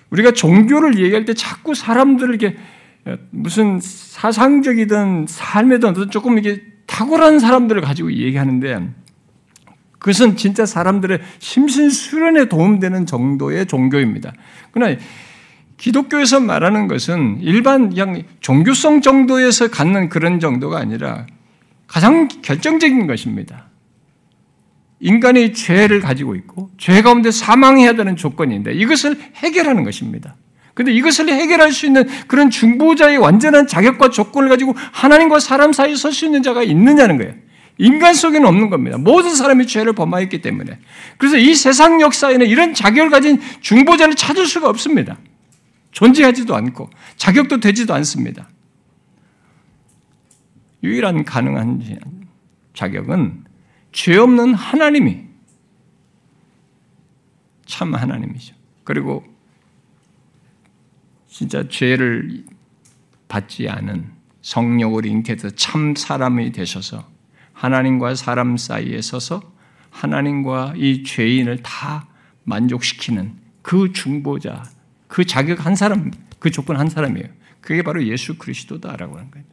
우리가 종교를 얘기할 때 자꾸 사람들을 이렇게 무슨 사상적이든 삶에든 조금 이게 탁월한 사람들을 가지고 얘기하는데 그것은 진짜 사람들의 심신 수련에 도움되는 정도의 종교입니다. 그러나 기독교에서 말하는 것은 일반 그냥 종교성 정도에서 갖는 그런 정도가 아니라 가장 결정적인 것입니다. 인간이 죄를 가지고 있고 죄 가운데 사망해야 되는 조건인데 이것을 해결하는 것입니다. 근데 이것을 해결할 수 있는 그런 중보자의 완전한 자격과 조건을 가지고 하나님과 사람 사이에 설 수 있는 자가 있느냐는 거예요. 인간 속에는 없는 겁니다. 모든 사람이 죄를 범하였기 때문에. 그래서 이 세상 역사에는 이런 자격을 가진 중보자를 찾을 수가 없습니다. 존재하지도 않고 자격도 되지도 않습니다. 유일한 가능한 자격은 죄 없는 하나님이 참 하나님이죠. 그리고 진짜 죄를 받지 않은 성령을 잉태해서 참 사람이 되셔서 하나님과 사람 사이에 서서 하나님과 이 죄인을 다 만족시키는 그 중보자, 그 자격 한 사람, 그 조건 한 사람이에요. 그게 바로 예수 그리스도다라고 하는 거예요.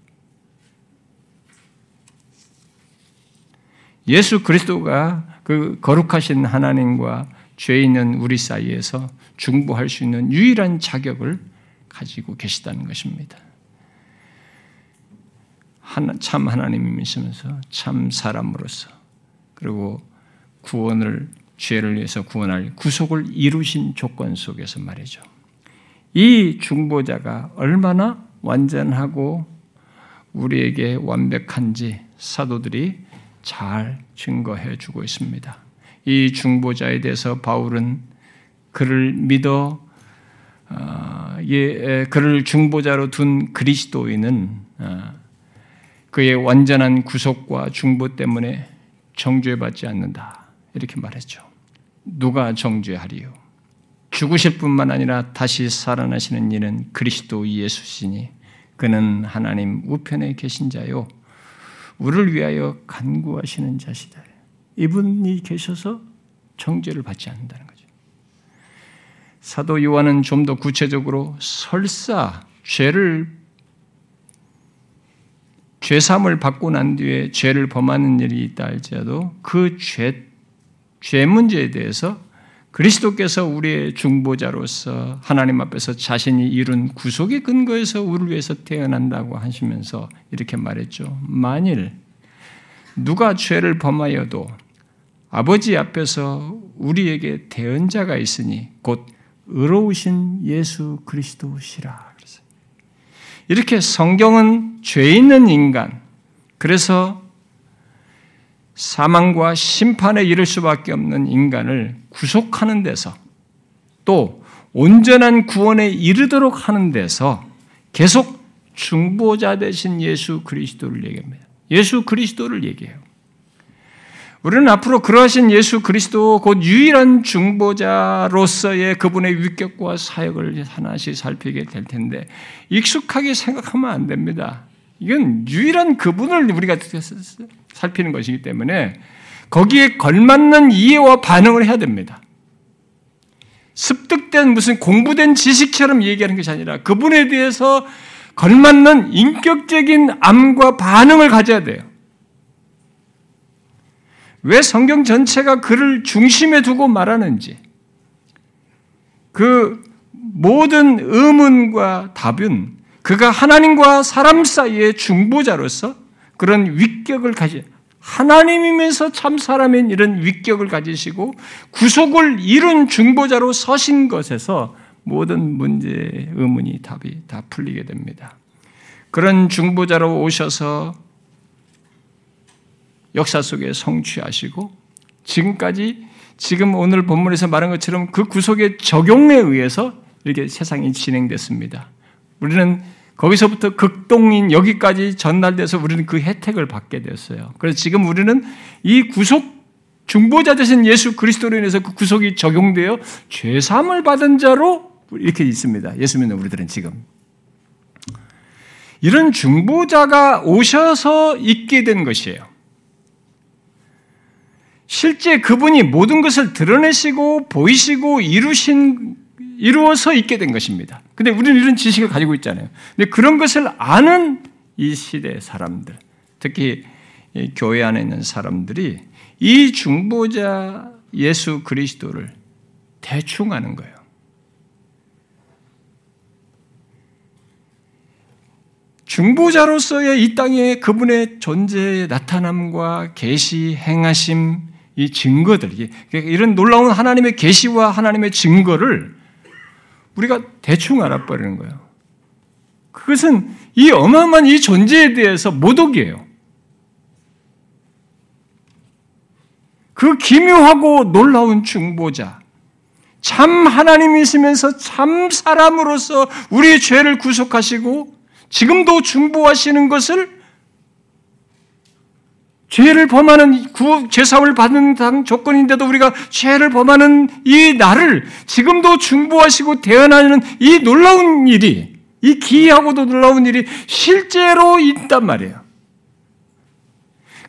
예수 그리스도가 그 거룩하신 하나님과 죄 있는 우리 사이에서 중보할 수 있는 유일한 자격을 가지고 계시다는 것입니다. 하나, 참 하나님이시면서 참 사람으로서 그리고 구원을 죄를 위해서 구원할 구속을 이루신 조건 속에서 말이죠. 이 중보자가 얼마나 완전하고 우리에게 완벽한지 사도들이 잘 증거해 주고 있습니다. 이 중보자에 대해서 바울은 그를 믿어 어, 예, 그를 중보자로 둔 그리스도인은 어, 그의 완전한 구속과 중보 때문에 정죄받지 않는다. 이렇게 말했죠. 누가 정죄하리요? 죽으실 뿐만 아니라 다시 살아나시는 이는 그리스도 예수시니 그는 하나님 우편에 계신 자요. 우리를 위하여 간구하시는 자시다. 이분이 계셔서 정죄를 받지 않는다는 거죠. 사도 요한은 좀 더 구체적으로 설사 죄를 죄삼을 받고 난 뒤에 죄를 범하는 일이 있다 할지라도 그 죄, 죄 문제에 대해서 그리스도께서 우리의 중보자로서 하나님 앞에서 자신이 이룬 구속의 근거에서 우리를 위해서 태어난다고 하시면서 이렇게 말했죠. 만일 누가 죄를 범하여도 아버지 앞에서 우리에게 대언자가 있으니 곧 의로우신 예수 그리스도시라. 이렇게 성경은 죄 있는 인간, 그래서 사망과 심판에 이를 수밖에 없는 인간을 구속하는 데서 또 온전한 구원에 이르도록 하는 데서 계속 중보자 되신 예수 그리스도를 얘기합니다. 예수 그리스도를 얘기해요. 우리는 앞으로 그러하신 예수 그리스도 곧 유일한 중보자로서의 그분의 위격과 사역을 하나씩 살피게 될 텐데 익숙하게 생각하면 안 됩니다. 이건 유일한 그분을 우리가 살피는 것이기 때문에 거기에 걸맞는 이해와 반응을 해야 됩니다. 습득된 무슨 공부된 지식처럼 얘기하는 것이 아니라 그분에 대해서 걸맞는 인격적인 암과 반응을 가져야 돼요. 왜 성경 전체가 그를 중심에 두고 말하는지, 그 모든 의문과 답은 그가 하나님과 사람 사이의 중보자로서 그런 위격을 가지, 하나님이면서 참 사람인 이런 위격을 가지시고 구속을 이룬 중보자로 서신 것에서 모든 문제의 의문이 답이 다 풀리게 됩니다. 그런 중보자로 오셔서 역사 속에 성취하시고 지금까지 지금 오늘 본문에서 말한 것처럼 그 구속의 적용에 의해서 이렇게 세상이 진행됐습니다. 우리는 거기서부터 극동인 여기까지 전달돼서 우리는 그 혜택을 받게 되었어요. 그래서 지금 우리는 이 구속 중보자 되신 예수 그리스도로 인해서 그 구속이 적용되어 죄삼을 받은 자로 이렇게 있습니다. 예수 믿는 우리들은 지금. 이런 중보자가 오셔서 있게 된 것이에요. 실제 그분이 모든 것을 드러내시고 보이시고 이루신 이루어서 있게 된 것입니다. 근데 우리는 이런 지식을 가지고 있잖아요. 근데 그런 것을 아는 이 시대 사람들, 특히 교회 안에 있는 사람들이 이 중보자 예수 그리스도를 대충 아는 거예요. 중보자로서의 이 땅에 그분의 존재의 나타남과 계시 행하심 이 증거들 이런 놀라운 하나님의 계시와 하나님의 증거를 우리가 대충 알아버리는 거예요. 그것은 이 어마어마한 이 존재에 대해서 모독이에요. 그 기묘하고 놀라운 중보자, 참 하나님이시면서 참 사람으로서 우리의 죄를 구속하시고 지금도 중보하시는 것을 죄를 범하는 구 죄사함을 받는 당 조건인데도 우리가 죄를 범하는 이 나를 지금도 중보하시고 대언하는 이 놀라운 일이 이 기이하고도 놀라운 일이 실제로 있단 말이에요.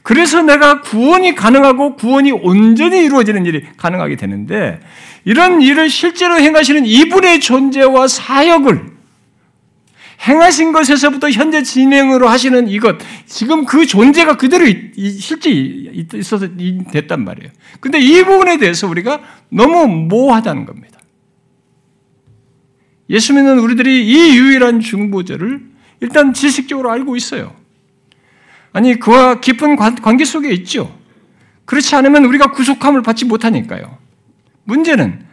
그래서 내가 구원이 가능하고 구원이 온전히 이루어지는 일이 가능하게 되는데 이런 일을 실제로 행하시는 이분의 존재와 사역을 행하신 것에서부터 현재 진행으로 하시는 이것, 지금 그 존재가 그대로 실제 있어서 됐단 말이에요. 근데 이 부분에 대해서 우리가 너무 모호하다는 겁니다. 예수 믿는 우리들이 이 유일한 중보자를 일단 지식적으로 알고 있어요. 아니, 그와 깊은 관계 속에 있죠. 그렇지 않으면 우리가 구속함을 받지 못하니까요. 문제는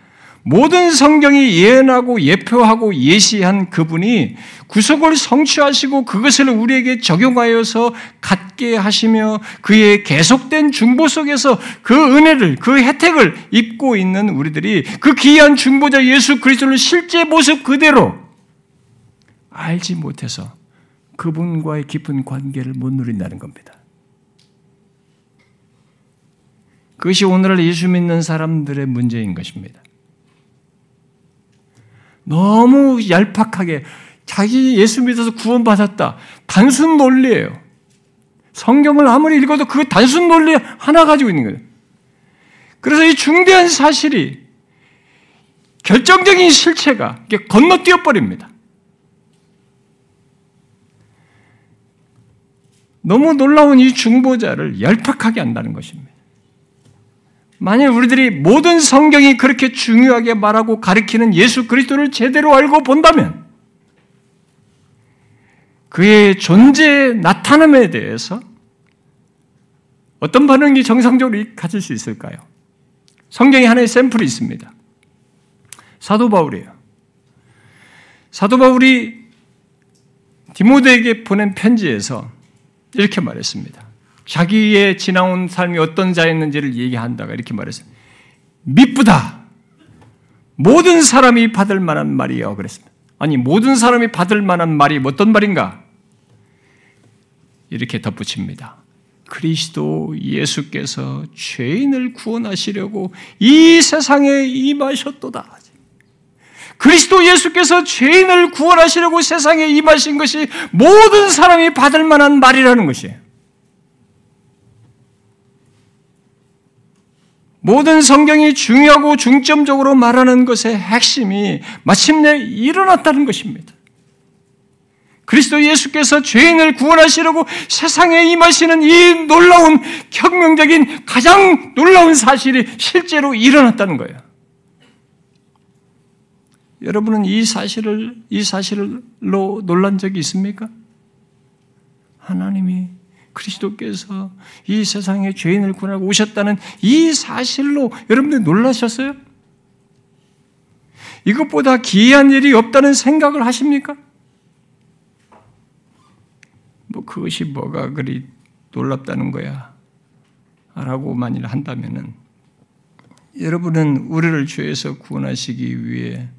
모든 성경이 예언하고 예표하고 예시한 그분이 구속을 성취하시고 그것을 우리에게 적용하여서 갖게 하시며 그의 계속된 중보 속에서 그 은혜를 그 혜택을 입고 있는 우리들이 그 귀한 중보자 예수 그리스도를 실제 모습 그대로 알지 못해서 그분과의 깊은 관계를 못 누린다는 겁니다. 그것이 오늘날 예수 믿는 사람들의 문제인 것입니다. 너무 얄팍하게 자기 예수 믿어서 구원받았다. 단순 논리예요. 성경을 아무리 읽어도 그 단순 논리 하나 가지고 있는 거예요. 그래서 이 중대한 사실이 결정적인 실체가 건너뛰어 버립니다. 너무 놀라운 이 중보자를 얄팍하게 한다는 것입니다. 만약 우리들이 모든 성경이 그렇게 중요하게 말하고 가리키는 예수 그리스도를 제대로 알고 본다면 그의 존재 나타남에 대해서 어떤 반응이 정상적으로 가질 수 있을까요? 성경에 하나의 샘플이 있습니다. 사도 바울이에요. 사도 바울이 디모데에게 보낸 편지에서 이렇게 말했습니다. 자기의 지나온 삶이 어떤 자였는지를 얘기한다가 이렇게 말했어요. 미쁘다. 모든 사람이 받을 만한 말이요. 그랬습니다. 아니, 모든 사람이 받을 만한 말이 어떤 말인가? 이렇게 덧붙입니다. 그리스도 예수께서 죄인을 구원하시려고 이 세상에 임하셨도다. 그리스도 예수께서 죄인을 구원하시려고 세상에 임하신 것이 모든 사람이 받을 만한 말이라는 것이에요. 모든 성경이 중요하고 중점적으로 말하는 것의 핵심이 마침내 일어났다는 것입니다. 그리스도 예수께서 죄인을 구원하시려고 세상에 임하시는 이 놀라운 혁명적인 가장 놀라운 사실이 실제로 일어났다는 거예요. 여러분은 이 사실을 이 사실로 놀란 적이 있습니까? 하나님이 그리스도께서 이 세상에 죄인을 구원하고 오셨다는 이 사실로 여러분들 놀라셨어요? 이것보다 기이한 일이 없다는 생각을 하십니까? 뭐 그것이 뭐가 그리 놀랍다는 거야? 라고 만일 한다면은 여러분은 우리를 죄에서 구원하시기 위해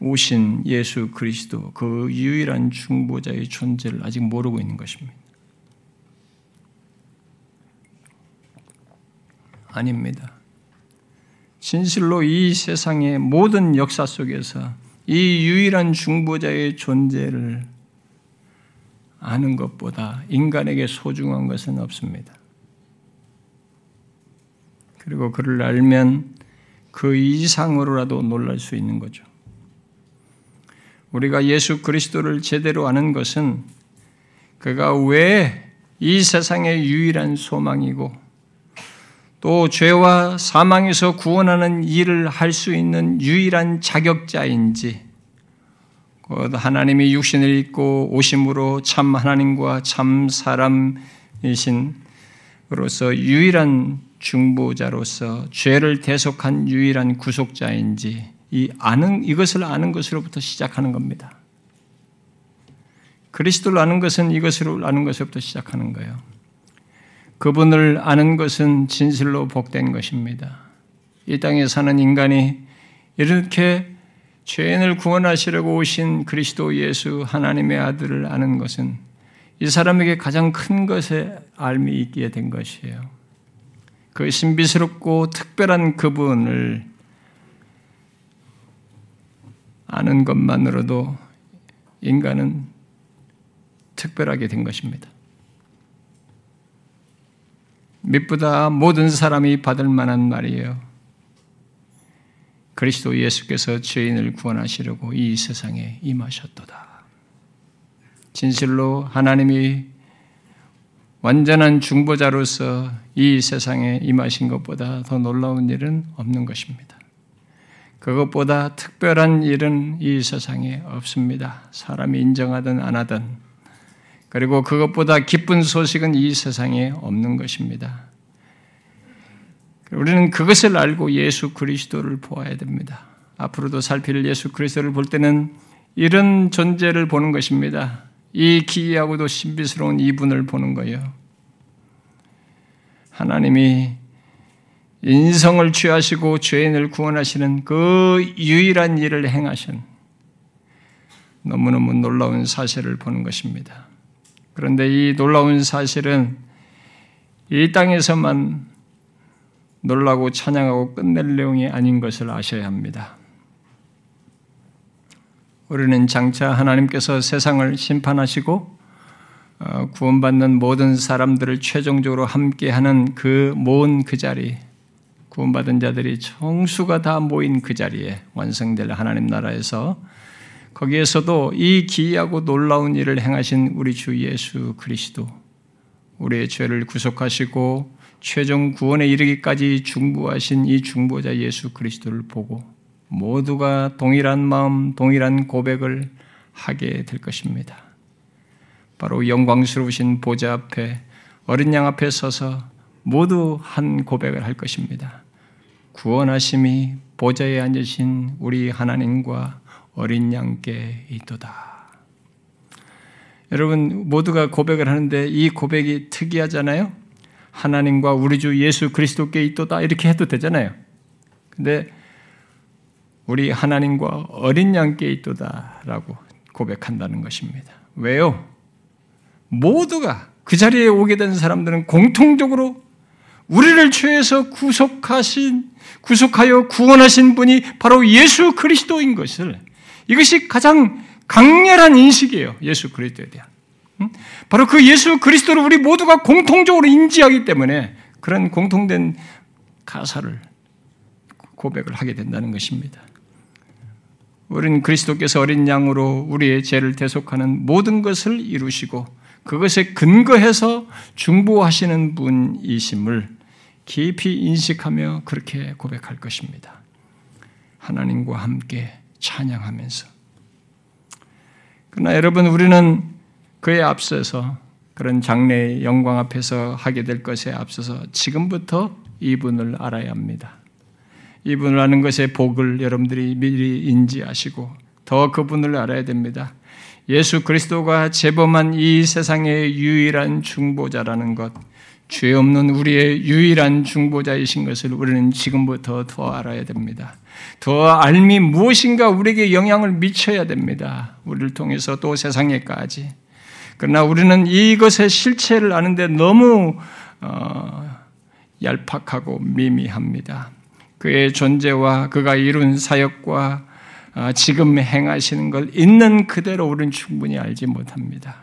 오신 예수 그리스도 그 유일한 중보자의 존재를 아직 모르고 있는 것입니다. 아닙니다. 진실로 이 세상의 모든 역사 속에서 이 유일한 중보자의 존재를 아는 것보다 인간에게 소중한 것은 없습니다. 그리고 그를 알면 그 이상으로라도 놀랄 수 있는 거죠. 우리가 예수 그리스도를 제대로 아는 것은 그가 왜 이 세상의 유일한 소망이고 또 죄와 사망에서 구원하는 일을 할 수 있는 유일한 자격자인지 하나님이 육신을 입고 오심으로 참 하나님과 참 사람이신 으로서 유일한 중보자로서 죄를 대속한 유일한 구속자인지 이 아는 이것을 아는 것으로부터 시작하는 겁니다. 그리스도를 아는 것은 이것으로 아는 것으로부터 시작하는 거예요. 그분을 아는 것은 진실로 복된 것입니다. 이 땅에 사는 인간이 이렇게 죄인을 구원하시려고 오신 그리스도 예수 하나님의 아들을 아는 것은 이 사람에게 가장 큰 것에 알미 있게 된 것이에요. 그 신비스럽고 특별한 그분을 아는 것만으로도 인간은 특별하게 된 것입니다. Mit보다 모든 사람이 받을 만한 말이에요. 그리스도 예수께서 죄인을 구원하시려고 이 세상에 임하셨도다. 진실로 하나님이 완전한 중보자로서 이 세상에 임하신 것보다 더 놀라운 일은 없는 것입니다. 그것보다 특별한 일은 이 세상에 없습니다. 사람이 인정하든 안 하든. 그리고 그것보다 기쁜 소식은 이 세상에 없는 것입니다. 우리는 그것을 알고 예수 그리스도를 보아야 됩니다. 앞으로도 살필 예수 그리스도를 볼 때는 이런 존재를 보는 것입니다. 이 기이하고도 신비스러운 이분을 보는 거예요. 하나님이 인성을 취하시고 죄인을 구원하시는 그 유일한 일을 행하신 너무너무 놀라운 사실을 보는 것입니다. 그런데 이 놀라운 사실은 이 땅에서만 놀라고 찬양하고 끝낼 내용이 아닌 것을 아셔야 합니다. 우리는 장차 하나님께서 세상을 심판하시고 어, 구원받는 모든 사람들을 최종적으로 함께하는 그 모은 그 자리, 구원받은 자들이 정수가 다 모인 그 자리에 완성될 하나님 나라에서 거기에서도 이 기이하고 놀라운 일을 행하신 우리 주 예수 그리스도, 우리의 죄를 구속하시고 최종 구원에 이르기까지 중보하신 이 중보자 예수 그리스도를 보고 모두가 동일한 마음, 동일한 고백을 하게 될 것입니다. 바로 영광스러우신 보좌 앞에 어린 양 앞에 서서 모두 한 고백을 할 것입니다. 구원하심이 보좌에 앉으신 우리 하나님과 어린 양께 있도다. 여러분 모두가 고백을 하는데 이 고백이 특이하잖아요. 하나님과 우리 주 예수 그리스도께 있도다 이렇게 해도 되잖아요. 근데 우리 하나님과 어린 양께 있도다라고 고백한다는 것입니다. 왜요? 모두가 그 자리에 오게 된 사람들은 공통적으로 우리를 죄에서 구속하신 구속하여 구원하신 분이 바로 예수 그리스도인 것을 이것이 가장 강렬한 인식이에요. 예수 그리스도에 대한. 바로 그 예수 그리스도를 우리 모두가 공통적으로 인지하기 때문에 그런 공통된 가사를 고백을 하게 된다는 것입니다. 우리는 그리스도께서 어린 양으로 우리의 죄를 대속하는 모든 것을 이루시고 그것에 근거해서 중보하시는 분이심을 깊이 인식하며 그렇게 고백할 것입니다. 하나님과 함께 찬양하면서. 그러나 여러분, 우리는 그에 앞서서 그런 장래의 영광 앞에서 하게 될 것에 앞서서 지금부터 이분을 알아야 합니다. 이분을 아는 것의 복을 여러분들이 미리 인지하시고 더 그분을 알아야 됩니다. 예수 그리스도가 재범한 이 세상의 유일한 중보자라는 것, 죄 없는 우리의 유일한 중보자이신 것을 우리는 지금부터 더 알아야 됩니다. 더 알미 무엇인가 우리에게 영향을 미쳐야 됩니다. 우리를 통해서 또 세상에까지. 그러나 우리는 이것의 실체를 아는데 너무 어, 얄팍하고 미미합니다. 그의 존재와 그가 이룬 사역과 어, 지금 행하시는 걸 있는 그대로 우리는 충분히 알지 못합니다.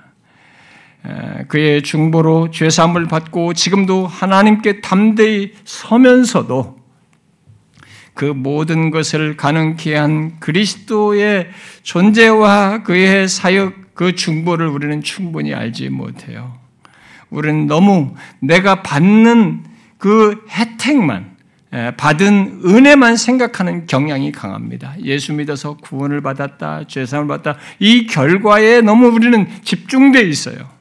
그의 중보로 죄사함을 받고 지금도 하나님께 담대히 서면서도 그 모든 것을 가능케 한 그리스도의 존재와 그의 사역, 그 중보를 우리는 충분히 알지 못해요. 우리는 너무 내가 받는 그 혜택만, 받은 은혜만 생각하는 경향이 강합니다. 예수 믿어서 구원을 받았다, 죄사함을 받았다. 이 결과에 너무 우리는 집중되어 있어요.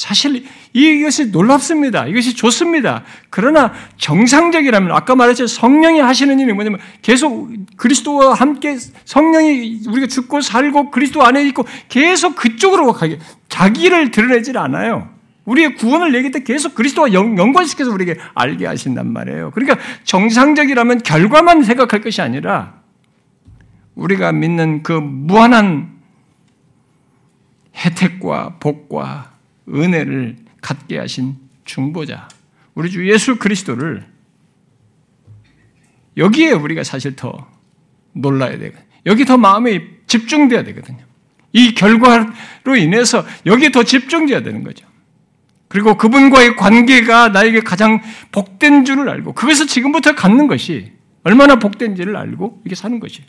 사실 이것이 놀랍습니다. 이것이 좋습니다. 그러나 정상적이라면 아까 말했죠. 성령이 하시는 일이 뭐냐면 계속 그리스도와 함께 성령이 우리가 죽고 살고 그리스도 안에 있고 계속 그쪽으로 가게 자기를 드러내질 않아요. 우리의 구원을 얘기할 때 계속 그리스도와 연 관시켜서 우리에게 알게 하신단 말이에요. 그러니까 정상적이라면 결과만 생각할 것이 아니라 우리가 믿는 그 무한한 혜택과 복과 은혜를 갖게 하신 중보자, 우리 주 예수 그리스도를 여기에 우리가 사실 더 놀라야 되거든요. 여기 더 마음이 집중돼야 되거든요. 이 결과로 인해서 여기에 더 집중돼야 되는 거죠. 그리고 그분과의 관계가 나에게 가장 복된 줄을 알고 그것을 지금부터 갖는 것이 얼마나 복된지를 알고 이게 사는 것이에요.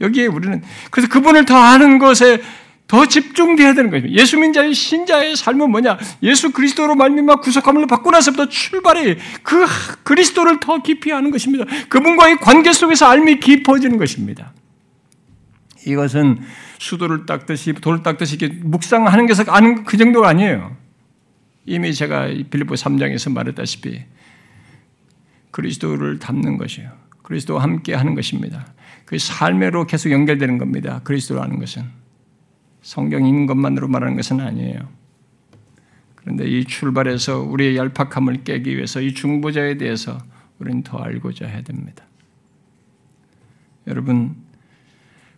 여기에 우리는 그래서 그분을 더 아는 것에 더 집중돼야 되는 거죠. 예수 민자의 신자의 삶은 뭐냐? 예수 그리스도로 말미암아 구속함을 받고 나서부터 출발해 그 그리스도를 더 깊이 아는 것입니다. 그분과의 관계 속에서 알미 깊어지는 것입니다. 이것은 수도를 닦듯이 돌을 닦듯이 묵상하는 것에서 아는 그 정도가 아니에요. 이미 제가 빌립보 3장에서 말했다시피 그리스도를 담는 것이에요. 그리스도와 함께 하는 것입니다. 그 삶으로 계속 연결되는 겁니다. 그리스도로 하는 것은. 성경 읽는 것만으로 말하는 것은 아니에요. 그런데 이 출발에서 우리의 얄팍함을 깨기 위해서 이 중보자에 대해서 우리는 더 알고자 해야 됩니다. 여러분,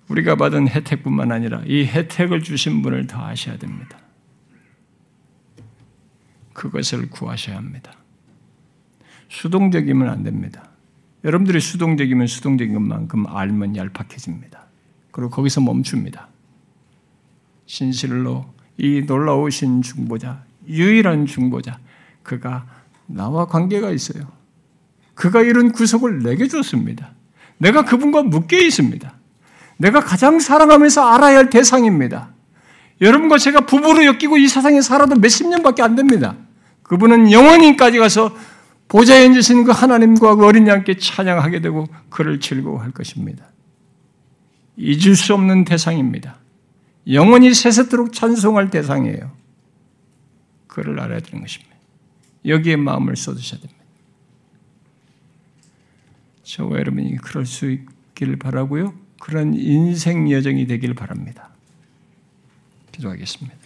우리가 받은 혜택뿐만 아니라 이 혜택을 주신 분을 더 아셔야 됩니다. 그것을 구하셔야 합니다. 수동적이면 안 됩니다. 여러분들이 수동적이면 수동적인 것만큼 알면 얄팍해집니다. 그리고 거기서 멈춥니다. 신실로 이 놀라우신 중보자, 유일한 중보자, 그가 나와 관계가 있어요. 그가 이런 구속을 내게 줬습니다. 내가 그분과 묶여 있습니다. 내가 가장 사랑하면서 알아야 할 대상입니다. 여러분과 제가 부부로 엮이고 이 세상에 살아도 몇십 년밖에 안 됩니다. 그분은 영원히까지 가서 보좌에 앉으신 그 하나님과 그 어린 양께 찬양하게 되고 그를 즐거워할 것입니다. 잊을 수 없는 대상입니다. 영원히 세세토록 찬송할 대상이에요. 그를 알아야 되는 것입니다. 여기에 마음을 쏟으셔야 됩니다. 저와 여러분이 그럴 수 있기를 바라고요. 그런 인생 여정이 되길 바랍니다. 기도하겠습니다.